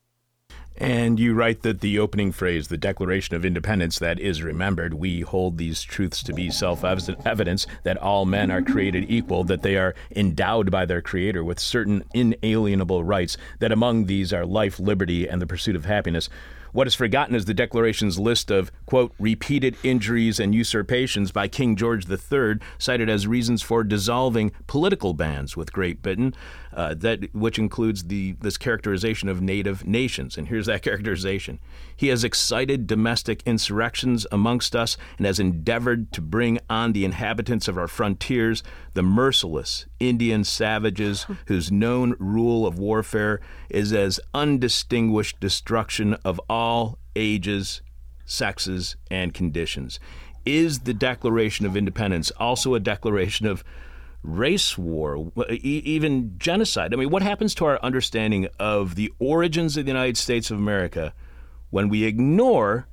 Speaker 1: And you write that the opening phrase, the Declaration of Independence, that is remembered, we hold these truths to be self evidence that all men are created equal, that they are endowed by their Creator with certain inalienable rights, that among these are life, liberty, and the pursuit of happiness. What is forgotten is the Declaration's list of, quote, repeated injuries and usurpations by King George III, cited as reasons for dissolving political bands with Great Britain, uh, that, which includes the, this characterization of native nations. And here's that characterization He has excited domestic insurrections amongst us and has endeavored to bring on the inhabitants of our frontiers the merciless Indian savages whose known rule of warfare is as undistinguished destruction of all ages, sexes, and conditions. Is the Declaration of Independence also a declaration of race war, even genocide? I mean, what happens to our understanding of the origins of the United States of America when we ignore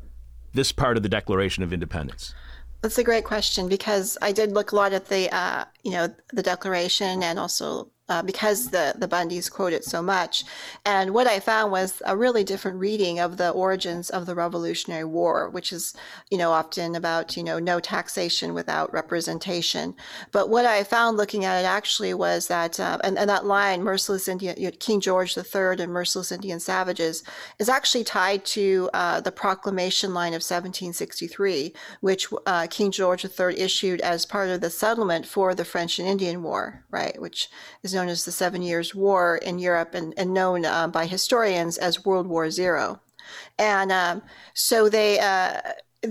Speaker 1: this part of the Declaration of Independence?
Speaker 3: That's a great question because I did look a lot at the, uh, you know, the Declaration and also uh, because the, the Bundys quote it so much. And what I found was a really different reading of the origins of the Revolutionary War, which is, you know, often about, you know, no taxation without representation. But what I found looking at it actually was that, uh, and, and that line, merciless Indian, you know, King George III and merciless Indian savages, is actually tied to uh, the proclamation line of 1763, which uh, King George III issued as part of the settlement for the French and Indian War, right, which is known as the Seven Years' War in Europe and, and known uh, by historians as World War Zero. And um, so they uh,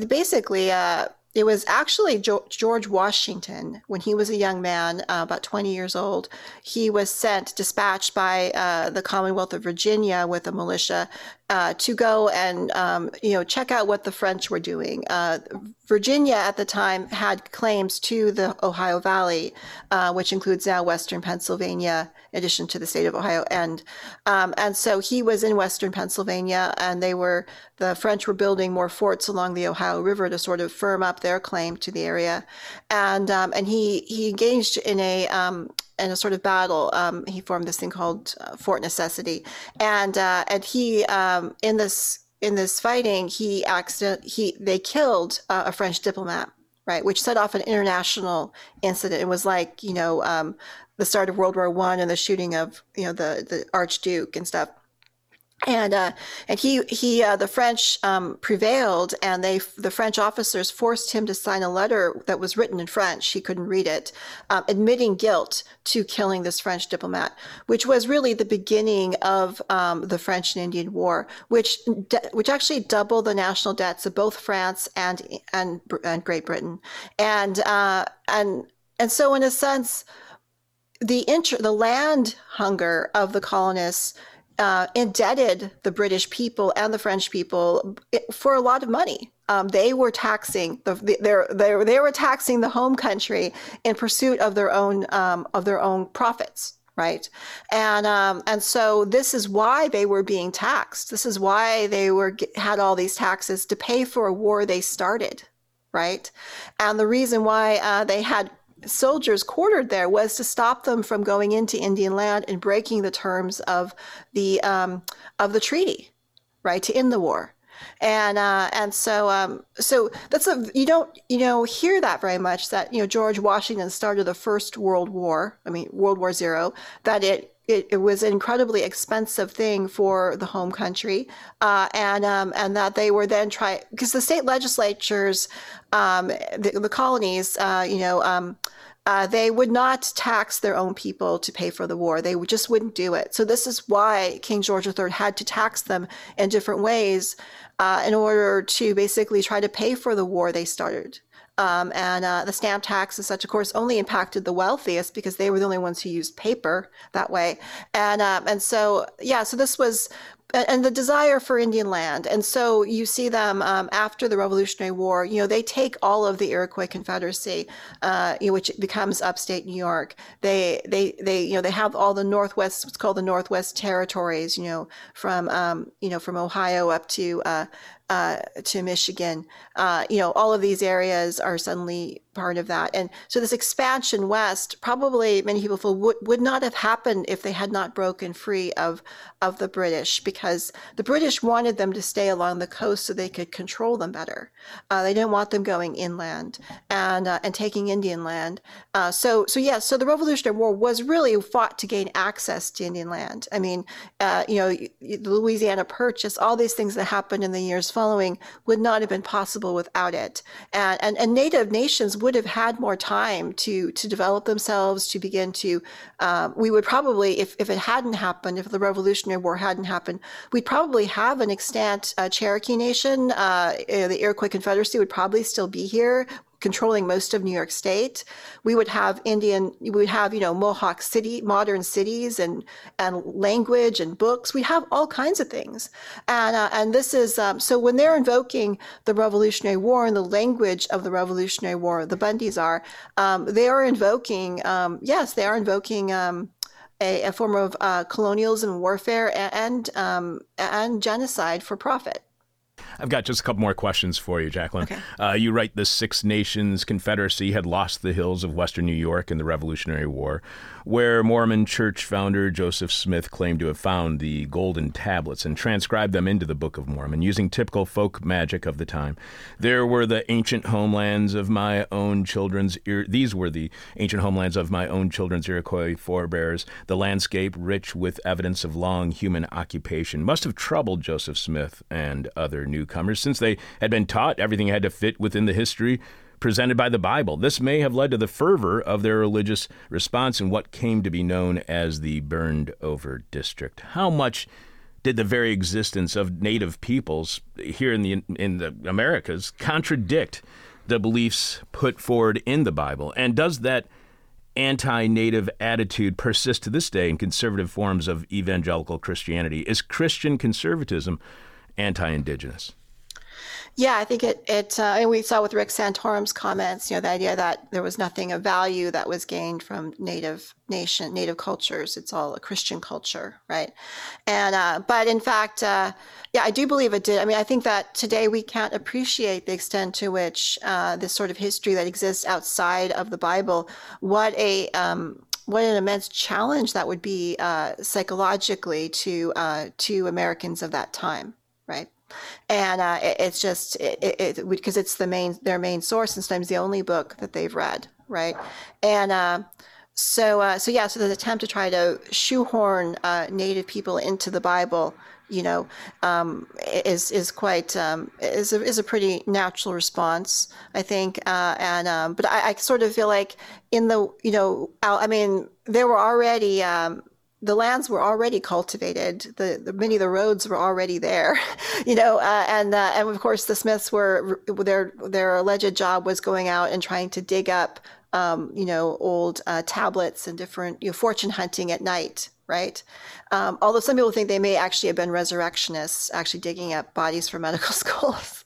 Speaker 3: basically uh, it was actually George Washington, when he was a young man, uh, about 20 years old, he was sent, dispatched by uh, the Commonwealth of Virginia with a militia uh, to go and um, you know check out what the French were doing. Uh, Virginia at the time had claims to the Ohio Valley, uh, which includes now Western Pennsylvania, in addition to the state of Ohio. And um, and so he was in Western Pennsylvania, and they were the French were building more forts along the Ohio River to sort of firm up their claim to the area. And um, and he he engaged in a um, in a sort of battle. Um, he formed this thing called uh, Fort Necessity, and uh, and he um, in this in this fighting he accident he they killed uh, a French diplomat, right, which set off an international incident. It was like you know um, the start of World War One and the shooting of you know the the Archduke and stuff and uh, and he he uh, the French um, prevailed, and they the French officers forced him to sign a letter that was written in French. He couldn't read it, um, admitting guilt to killing this French diplomat, which was really the beginning of um, the French and Indian War, which de- which actually doubled the national debts of both France and and, and Great Britain, and uh, and and so in a sense, the inter- the land hunger of the colonists uh, indebted the British people and the French people for a lot of money. Um, they were taxing the, they they were taxing the home country in pursuit of their own um, of their own profits right? And um, and so this is why they were being taxed. This is why they were had all these taxes to pay for a war they started right? And the reason why uh, they had soldiers quartered there was to stop them from going into Indian land and breaking the terms of the um, of the treaty, right, to end the war. And uh, and so um, so that's a you don't you know hear that very much that you know George Washington started the first World War I mean World War Zero that it it, it, was an incredibly expensive thing for the home country, uh, and um, and that they were then try because the state legislatures, um, the, the, colonies, uh, you know. Um, uh, they would not tax their own people to pay for the war. They just wouldn't do it. So this is why King George III had to tax them in different ways uh, in order to basically try to pay for the war they started. Um, and uh, the stamp tax and such, of course, only impacted the wealthiest because they were the only ones who used paper that way. And um, and so yeah, so this was and the desire for Indian land. And so you see them um, after the Revolutionary War, you know, they take all of the Iroquois Confederacy, uh, you know, which becomes upstate New York. They, they, they, you know, they have all the Northwest, what's called the Northwest Territories, you know, from, um, you know, from Ohio up to, uh, uh, to Michigan. Uh, you know, all of these areas are suddenly part of that. And so this expansion west, probably many people feel would, would not have happened if they had not broken free of, of the British because the British wanted them to stay along the coast so they could control them better. Uh, they didn't want them going inland and, uh, and taking Indian land. Uh, so, so yeah, so the Revolutionary War was really fought to gain access to Indian land. I mean, uh, you know, the Louisiana Purchase, all these things that happened in the years following would not have been possible without it. And, and, and native nations would have had more time to, to develop themselves, to begin to, um, we would probably, if, if it hadn't happened, if the Revolutionary War hadn't happened, we'd probably have an extant uh, Cherokee Nation. Uh, the Iroquois Confederacy would probably still be here controlling most of New York State. We would have Indian, we would have, you know, Mohawk city, modern cities and, and language and books. We have all kinds of things. And, uh, and this is, um, so when they're invoking the Revolutionary War and the language of the Revolutionary War, the Bundys are, um, they are invoking, um, yes, they are invoking, um, a, a, form of uh, colonialism, warfare, and um, and genocide for profit.
Speaker 1: I've got just a couple more questions for you, Jacqueline.
Speaker 3: Okay.
Speaker 1: Uh, you write the Six Nations Confederacy had lost the hills of western New York in the Revolutionary War, where Mormon church founder Joseph Smith claimed to have found the golden tablets and transcribed them into the Book of Mormon using typical folk magic of the time. There were the ancient homelands of my own children's. These were the ancient homelands of my own children's Iroquois forebears. The landscape, rich with evidence of long human occupation, must have troubled Joseph Smith and other newcomers since they had been taught everything had to fit within the history presented by the Bible. This may have led to the fervor of their religious response in what came to be known as the burned over district. How much did the very existence of native peoples here in the in the Americas contradict the beliefs put forward in the Bible? And does that anti native attitude persist to this day in conservative forms of evangelical Christianity? Is Christian conservatism anti indigenous?
Speaker 3: Yeah, I think it, it uh, and we saw with Rick Santorum's comments, you know, the idea that there was nothing of value that was gained from native nation, native cultures. It's all a Christian culture, right? And, uh, but in fact, uh, yeah, I do believe it did. I mean, I think that today we can't appreciate the extent to which uh, this sort of history that exists outside of the Bible, what a, um, what an immense challenge that would be uh, psychologically to uh, to Americans of that time, right? And uh, it, it's just it, it, because it's the main their main source and sometimes the only book that they've read right? And uh, so uh, so yeah so the attempt to try to shoehorn uh, native people into the bible you know um, is is quite um, is a, is a pretty natural response I think uh, and um, but I, I, sort of feel like in the you know I mean there were already um, the lands were already cultivated. The, the, many of the roads were already there, you know, uh, and uh, and of course the Smiths were their their alleged job was going out and trying to dig up, um, you know, old uh, tablets and different you know fortune hunting at night, right? Um, although some people think they may actually have been resurrectionists, actually digging up bodies for medical schools.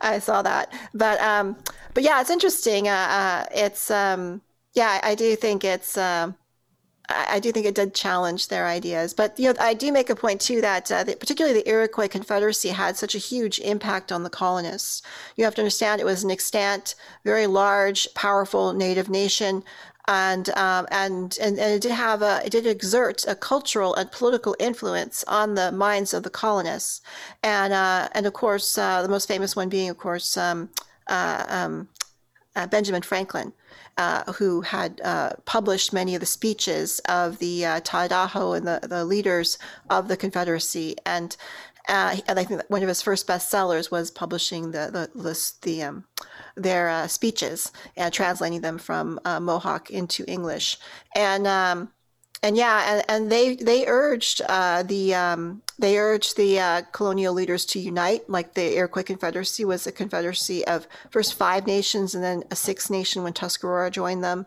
Speaker 3: I saw that, but um, but yeah, it's interesting. Uh, uh, it's um, yeah, I, I do think it's. I do think it did challenge their ideas. But you know, I do make a point too that uh, the, particularly the Iroquois Confederacy had such a huge impact on the colonists. You have to understand it was an extant, very large, powerful native nation. And, um, and and and it did have a it did exert a cultural and political influence on the minds of the colonists, and uh, and of course uh, the most famous one being of course um, uh, um, uh, Benjamin Franklin, uh, who had uh, published many of the speeches of the uh, and the, the leaders of the Confederacy. And, uh, and I think one of his first bestsellers was publishing the, the, the, the um, their uh, speeches and translating them from uh, Mohawk into English. And, um, and yeah, and, and they, they urged the, um, they urged the uh, colonial leaders to unite, like the Iroquois Confederacy was a confederacy of first five nations and then a sixth nation when Tuscarora joined them,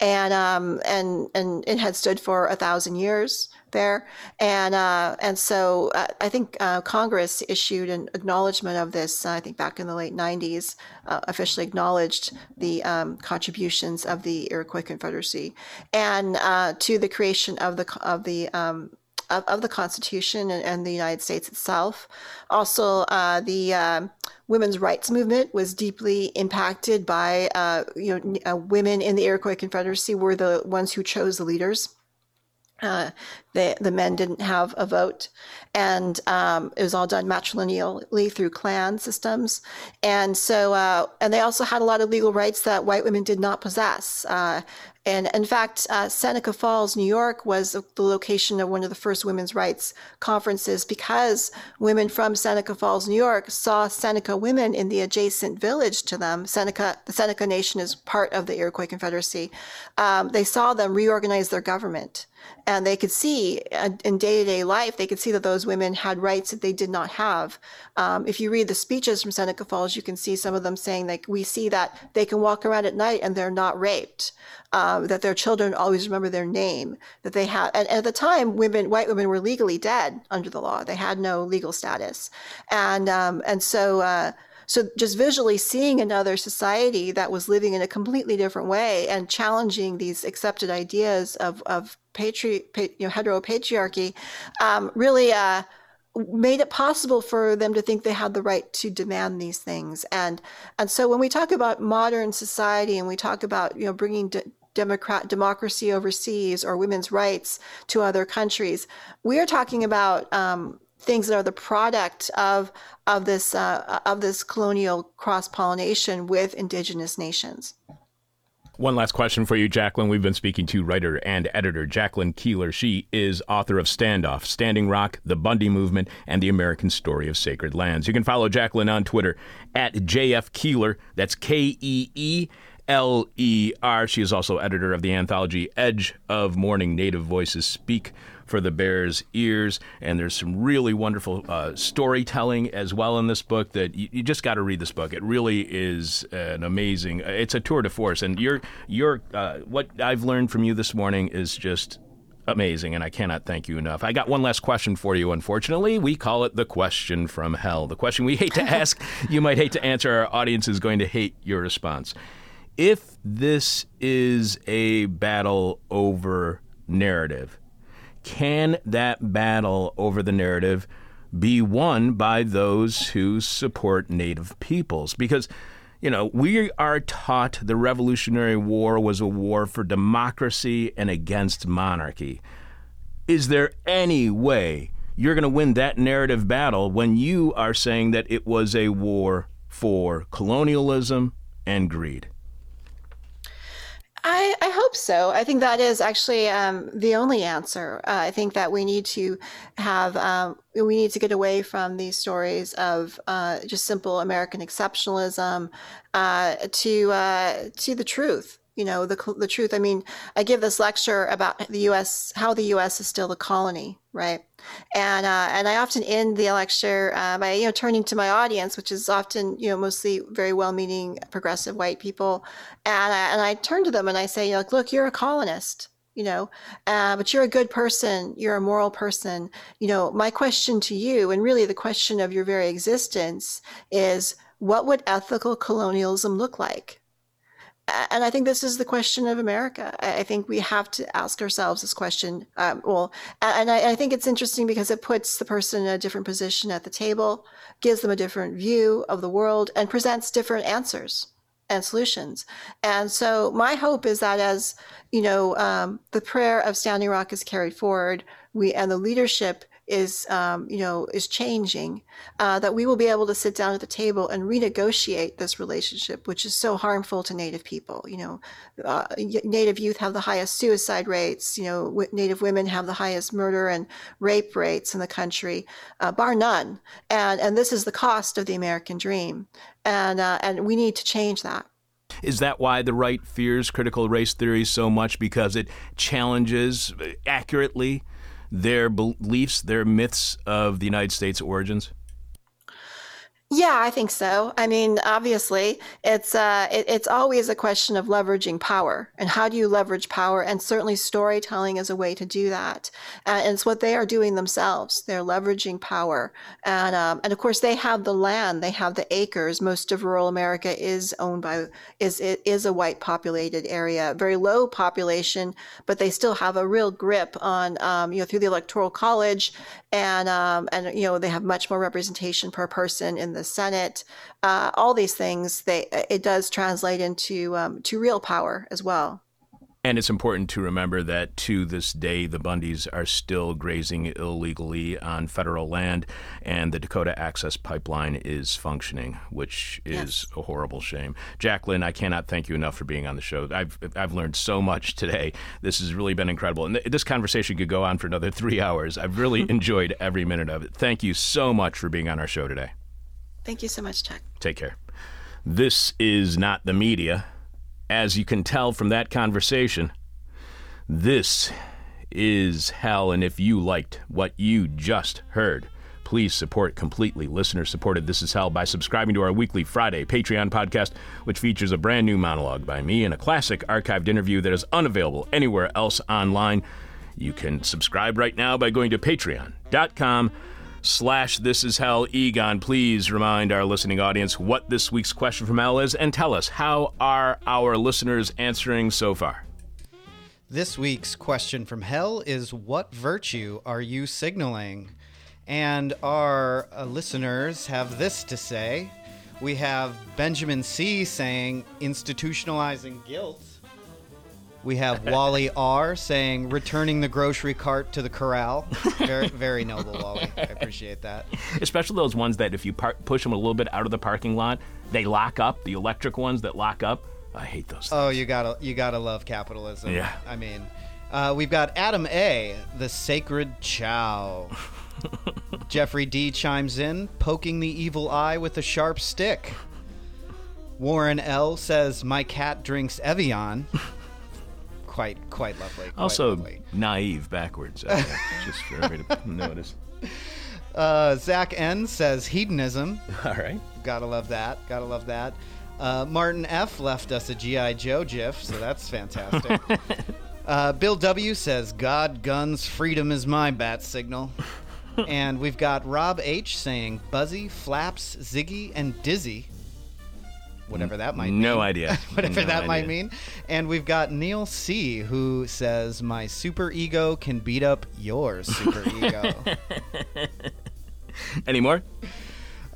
Speaker 3: and um, and and it had stood for a thousand years there, and uh, and so uh, I think uh, Congress issued an acknowledgement of this. I think back in the late '90s, uh, officially acknowledged the um, contributions of the Iroquois Confederacy and uh, to the creation of the of the um, of, of the Constitution and, and, the United States itself. Also, uh, the uh, women's rights movement was deeply impacted by uh, you know uh, women in the Iroquois Confederacy were the ones who chose the leaders. Uh, the the men didn't have a vote, and um, it was all done matrilineally through clan systems, and so uh, and they also had a lot of legal rights that white women did not possess. Uh, and in fact, uh, Seneca Falls, New York, was the location of one of the first women's rights conferences because women from Seneca Falls, New York, saw Seneca women in the adjacent village to them. Seneca, the Seneca Nation is part of the Iroquois Confederacy. Um, they saw them reorganize their government, and they could see uh, in day-to-day life, they could see that those women had rights that they did not have. Um, if you read the speeches from Seneca Falls, you can see some of them saying like, "We see that they can walk around at night and they're not raped." Um, that their children always remember their name, that they have, and at the time, women, white women were legally dead under the law. They had no legal status. And, um, and so, uh, so just visually seeing another society that was living in a completely different way and challenging these accepted ideas of, of patri, you know, heteropatriarchy, um, really, uh, made it possible for them to think they had the right to demand these things. And and so when we talk about modern society and we talk about you know bringing de- democrat democracy overseas or women's rights to other countries, we are talking about um, things that are the product of of this uh, of this colonial cross pollination with indigenous nations.
Speaker 1: One last question for you, Jacqueline. We've been speaking to writer and editor Jacqueline Keeler. She is author of Standoff, Standing Rock, The Bundy Movement, and The American Story of Sacred Lands. You can follow Jacqueline on Twitter at JF Keeler. That's K E E L E R. She is also editor of the anthology Edge of Morning Native Voices Speak for the Bears' Ears. And there's some really wonderful uh, storytelling as well in this book that you, you just got to read this book. It really is an amazing. It's a tour de force, and your your uh, what I've learned from you this morning is just amazing, and I cannot thank you enough. I got one last question for you, unfortunately. We call it the question from hell. The question we hate to ask, you might hate to answer, our audience is going to hate your response. If this is a battle over narrative, can that battle over the narrative be won by those who support Native peoples? Because, you know, we are taught the Revolutionary War was a war for democracy and against monarchy. Is there any way you're going to win that narrative battle when you are saying that it was a war for colonialism and greed?
Speaker 3: I, I, hope so. I think that is actually um, the only answer. Uh, I think that we need to have, um, we need to get away from these stories of uh, just simple American exceptionalism uh, to uh, to the truth you know the the truth. I mean, I give this lecture about the U.S. how the U.S. is still a colony, right? And uh, and I often end the lecture uh, by you know turning to my audience, which is often you know mostly very well-meaning progressive white people, and I, and I turn to them and I say, you know, look, you're a colonist you know uh, but you're a good person you're a moral person you know my question to you and really the question of your very existence is what would ethical colonialism look like and I think this is the question of America. I think we have to ask ourselves this question. Um, well, and I, I, think it's interesting because it puts the person in a different position at the table, gives them a different view of the world, and presents different answers and solutions. And so, my hope is that as you know, um, the prayer of Standing Rock is carried forward, we and the leadership is um, you know is changing uh, that we will be able to sit down at the table and renegotiate this relationship which is so harmful to native people you know uh, native youth have the highest suicide rates you know w- native women have the highest murder and rape rates in the country uh, bar none. And and this is the cost of the american dream. And uh, and we need to change that.
Speaker 1: Is that why the right fears critical race theory so much? Because it challenges uh, accurately their beliefs, their myths of the United States origins?
Speaker 3: Yeah, I think so. I mean, obviously, it's uh, it, it's always a question of leveraging power, and how do you leverage power? And certainly, storytelling is a way to do that. Uh, and it's what they are doing themselves. They're leveraging power, and um, and of course, they have the land, they have the acres. Most of rural America is owned by is it is a white populated area, very low population, but they still have a real grip on um, you know through the electoral college, and um, and you know they have much more representation per person in the the Senate, uh, all these things, they it does translate into um, to real power as well.
Speaker 1: And it's important to remember that to this day, the Bundys are still grazing illegally on federal land, and the Dakota Access Pipeline is functioning, which is yes. a horrible shame. Jacqueline, I cannot thank you enough for being on the show. I've, I've learned so much today. This has really been incredible. And th- this conversation could go on for another three hours. I've really enjoyed every minute of it. Thank you so much for being on our show today.
Speaker 3: Thank you so much, Chuck.
Speaker 1: Take care. This is not the media. As you can tell from that conversation, this is hell. And if you liked what you just heard, please support completely listener supported This Is Hell by subscribing to our weekly Friday Patreon podcast, which features a brand new monologue by me and a classic archived interview that is unavailable anywhere else online. You can subscribe right now by going to patreon.com slash this is hell egon please remind our listening audience what this week's question from hell is and tell us how are our listeners answering so far
Speaker 2: this week's question from hell is what virtue are you signaling And our uh, listeners have this to say. We have Benjamin C. saying institutionalizing guilt. We have Wally R. saying returning the grocery cart to the corral. Very, very noble, Wally. I appreciate that.
Speaker 1: Especially those ones that if you par- push them a little bit out of the parking lot, they lock up. The electric ones that lock up. I hate those. Things.
Speaker 2: Oh, you gotta, you gotta love capitalism.
Speaker 1: Yeah.
Speaker 2: I mean, uh, we've got Adam A. The sacred chow. Jeffrey D. chimes in, poking the evil eye with a sharp stick. Warren L. says, "My cat drinks Evian." Quite, quite lovely. Quite
Speaker 1: also
Speaker 2: lovely.
Speaker 1: naive backwards. uh, just for everybody to notice.
Speaker 2: Uh, Zach N says hedonism.
Speaker 1: All right.
Speaker 2: Gotta love that. Gotta love that. Uh, Martin F left us a GI Joe GIF, so that's fantastic. uh, Bill W says God, guns, freedom is my bat signal. and we've got Rob H saying Buzzy, Flaps, Ziggy, and Dizzy. Whatever that might mean.
Speaker 1: No idea.
Speaker 2: Whatever
Speaker 1: No
Speaker 2: that might mean. And we've got Neil C who says my super ego can beat up your super ego.
Speaker 1: Any more?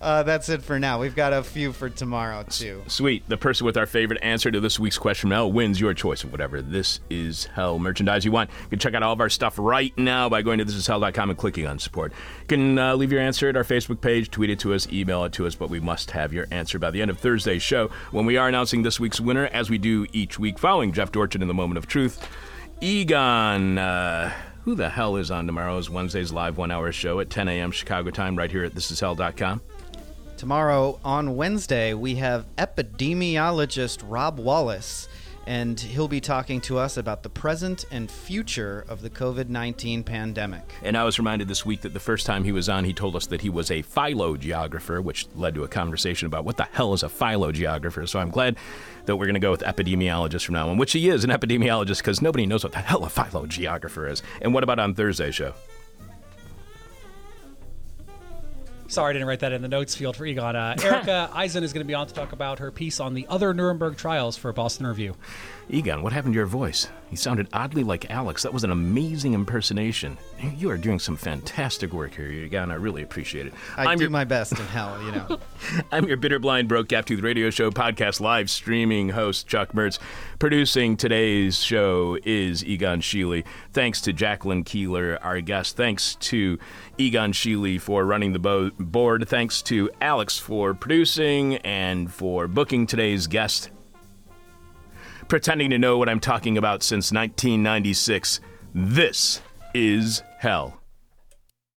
Speaker 2: Uh, that's it for now. We've got a few for tomorrow too.
Speaker 1: Sweet. The person with our favorite answer to this week's question now wins your choice of whatever This Is Hell merchandise you want. You can check out all of our stuff right now by going to thisishell.com and clicking on support. You can uh, leave your answer at our Facebook page, tweet it to us, email it to us, but we must have your answer by the end of Thursday's show when we are announcing this week's winner, as we do each week following Jeff Dorchin in the Moment of Truth. Egon. Uh, who the hell is on tomorrow's Wednesday's live one hour show at 10 a.m. Chicago time right here at thisishell.com?
Speaker 2: Tomorrow on Wednesday, we have epidemiologist Rob Wallace, and he'll be talking to us about the present and future of the COVID 19 pandemic.
Speaker 1: And I was reminded this week that the first time he was on, he told us that he was a phylogeographer, which led to a conversation about what the hell is a phylogeographer. So I'm glad that we're going to go with epidemiologist from now on, which he is an epidemiologist because nobody knows what the hell a phylogeographer is. And what about on Thursday's show?
Speaker 4: Sorry, I didn't write that in the notes field for Egon. Uh, Erica Eisen is going to be on to talk about her piece on the other Nuremberg trials for Boston Review.
Speaker 1: Egon, what happened to your voice? You sounded oddly like Alex. That was an amazing impersonation. You are doing some fantastic work here, Egon. I really appreciate it.
Speaker 2: I
Speaker 1: I'm
Speaker 2: do
Speaker 1: your-
Speaker 2: my best in hell, you know.
Speaker 1: I'm your bitter, blind, broke, gap tooth radio show podcast live streaming host, Chuck Mertz. Producing today's show is Egon Sheely. Thanks to Jacqueline Keeler, our guest. Thanks to Egon Sheely for running the bo- board. Thanks to Alex for producing and for booking today's guest. Pretending to know what I'm talking about since 1996. This is hell.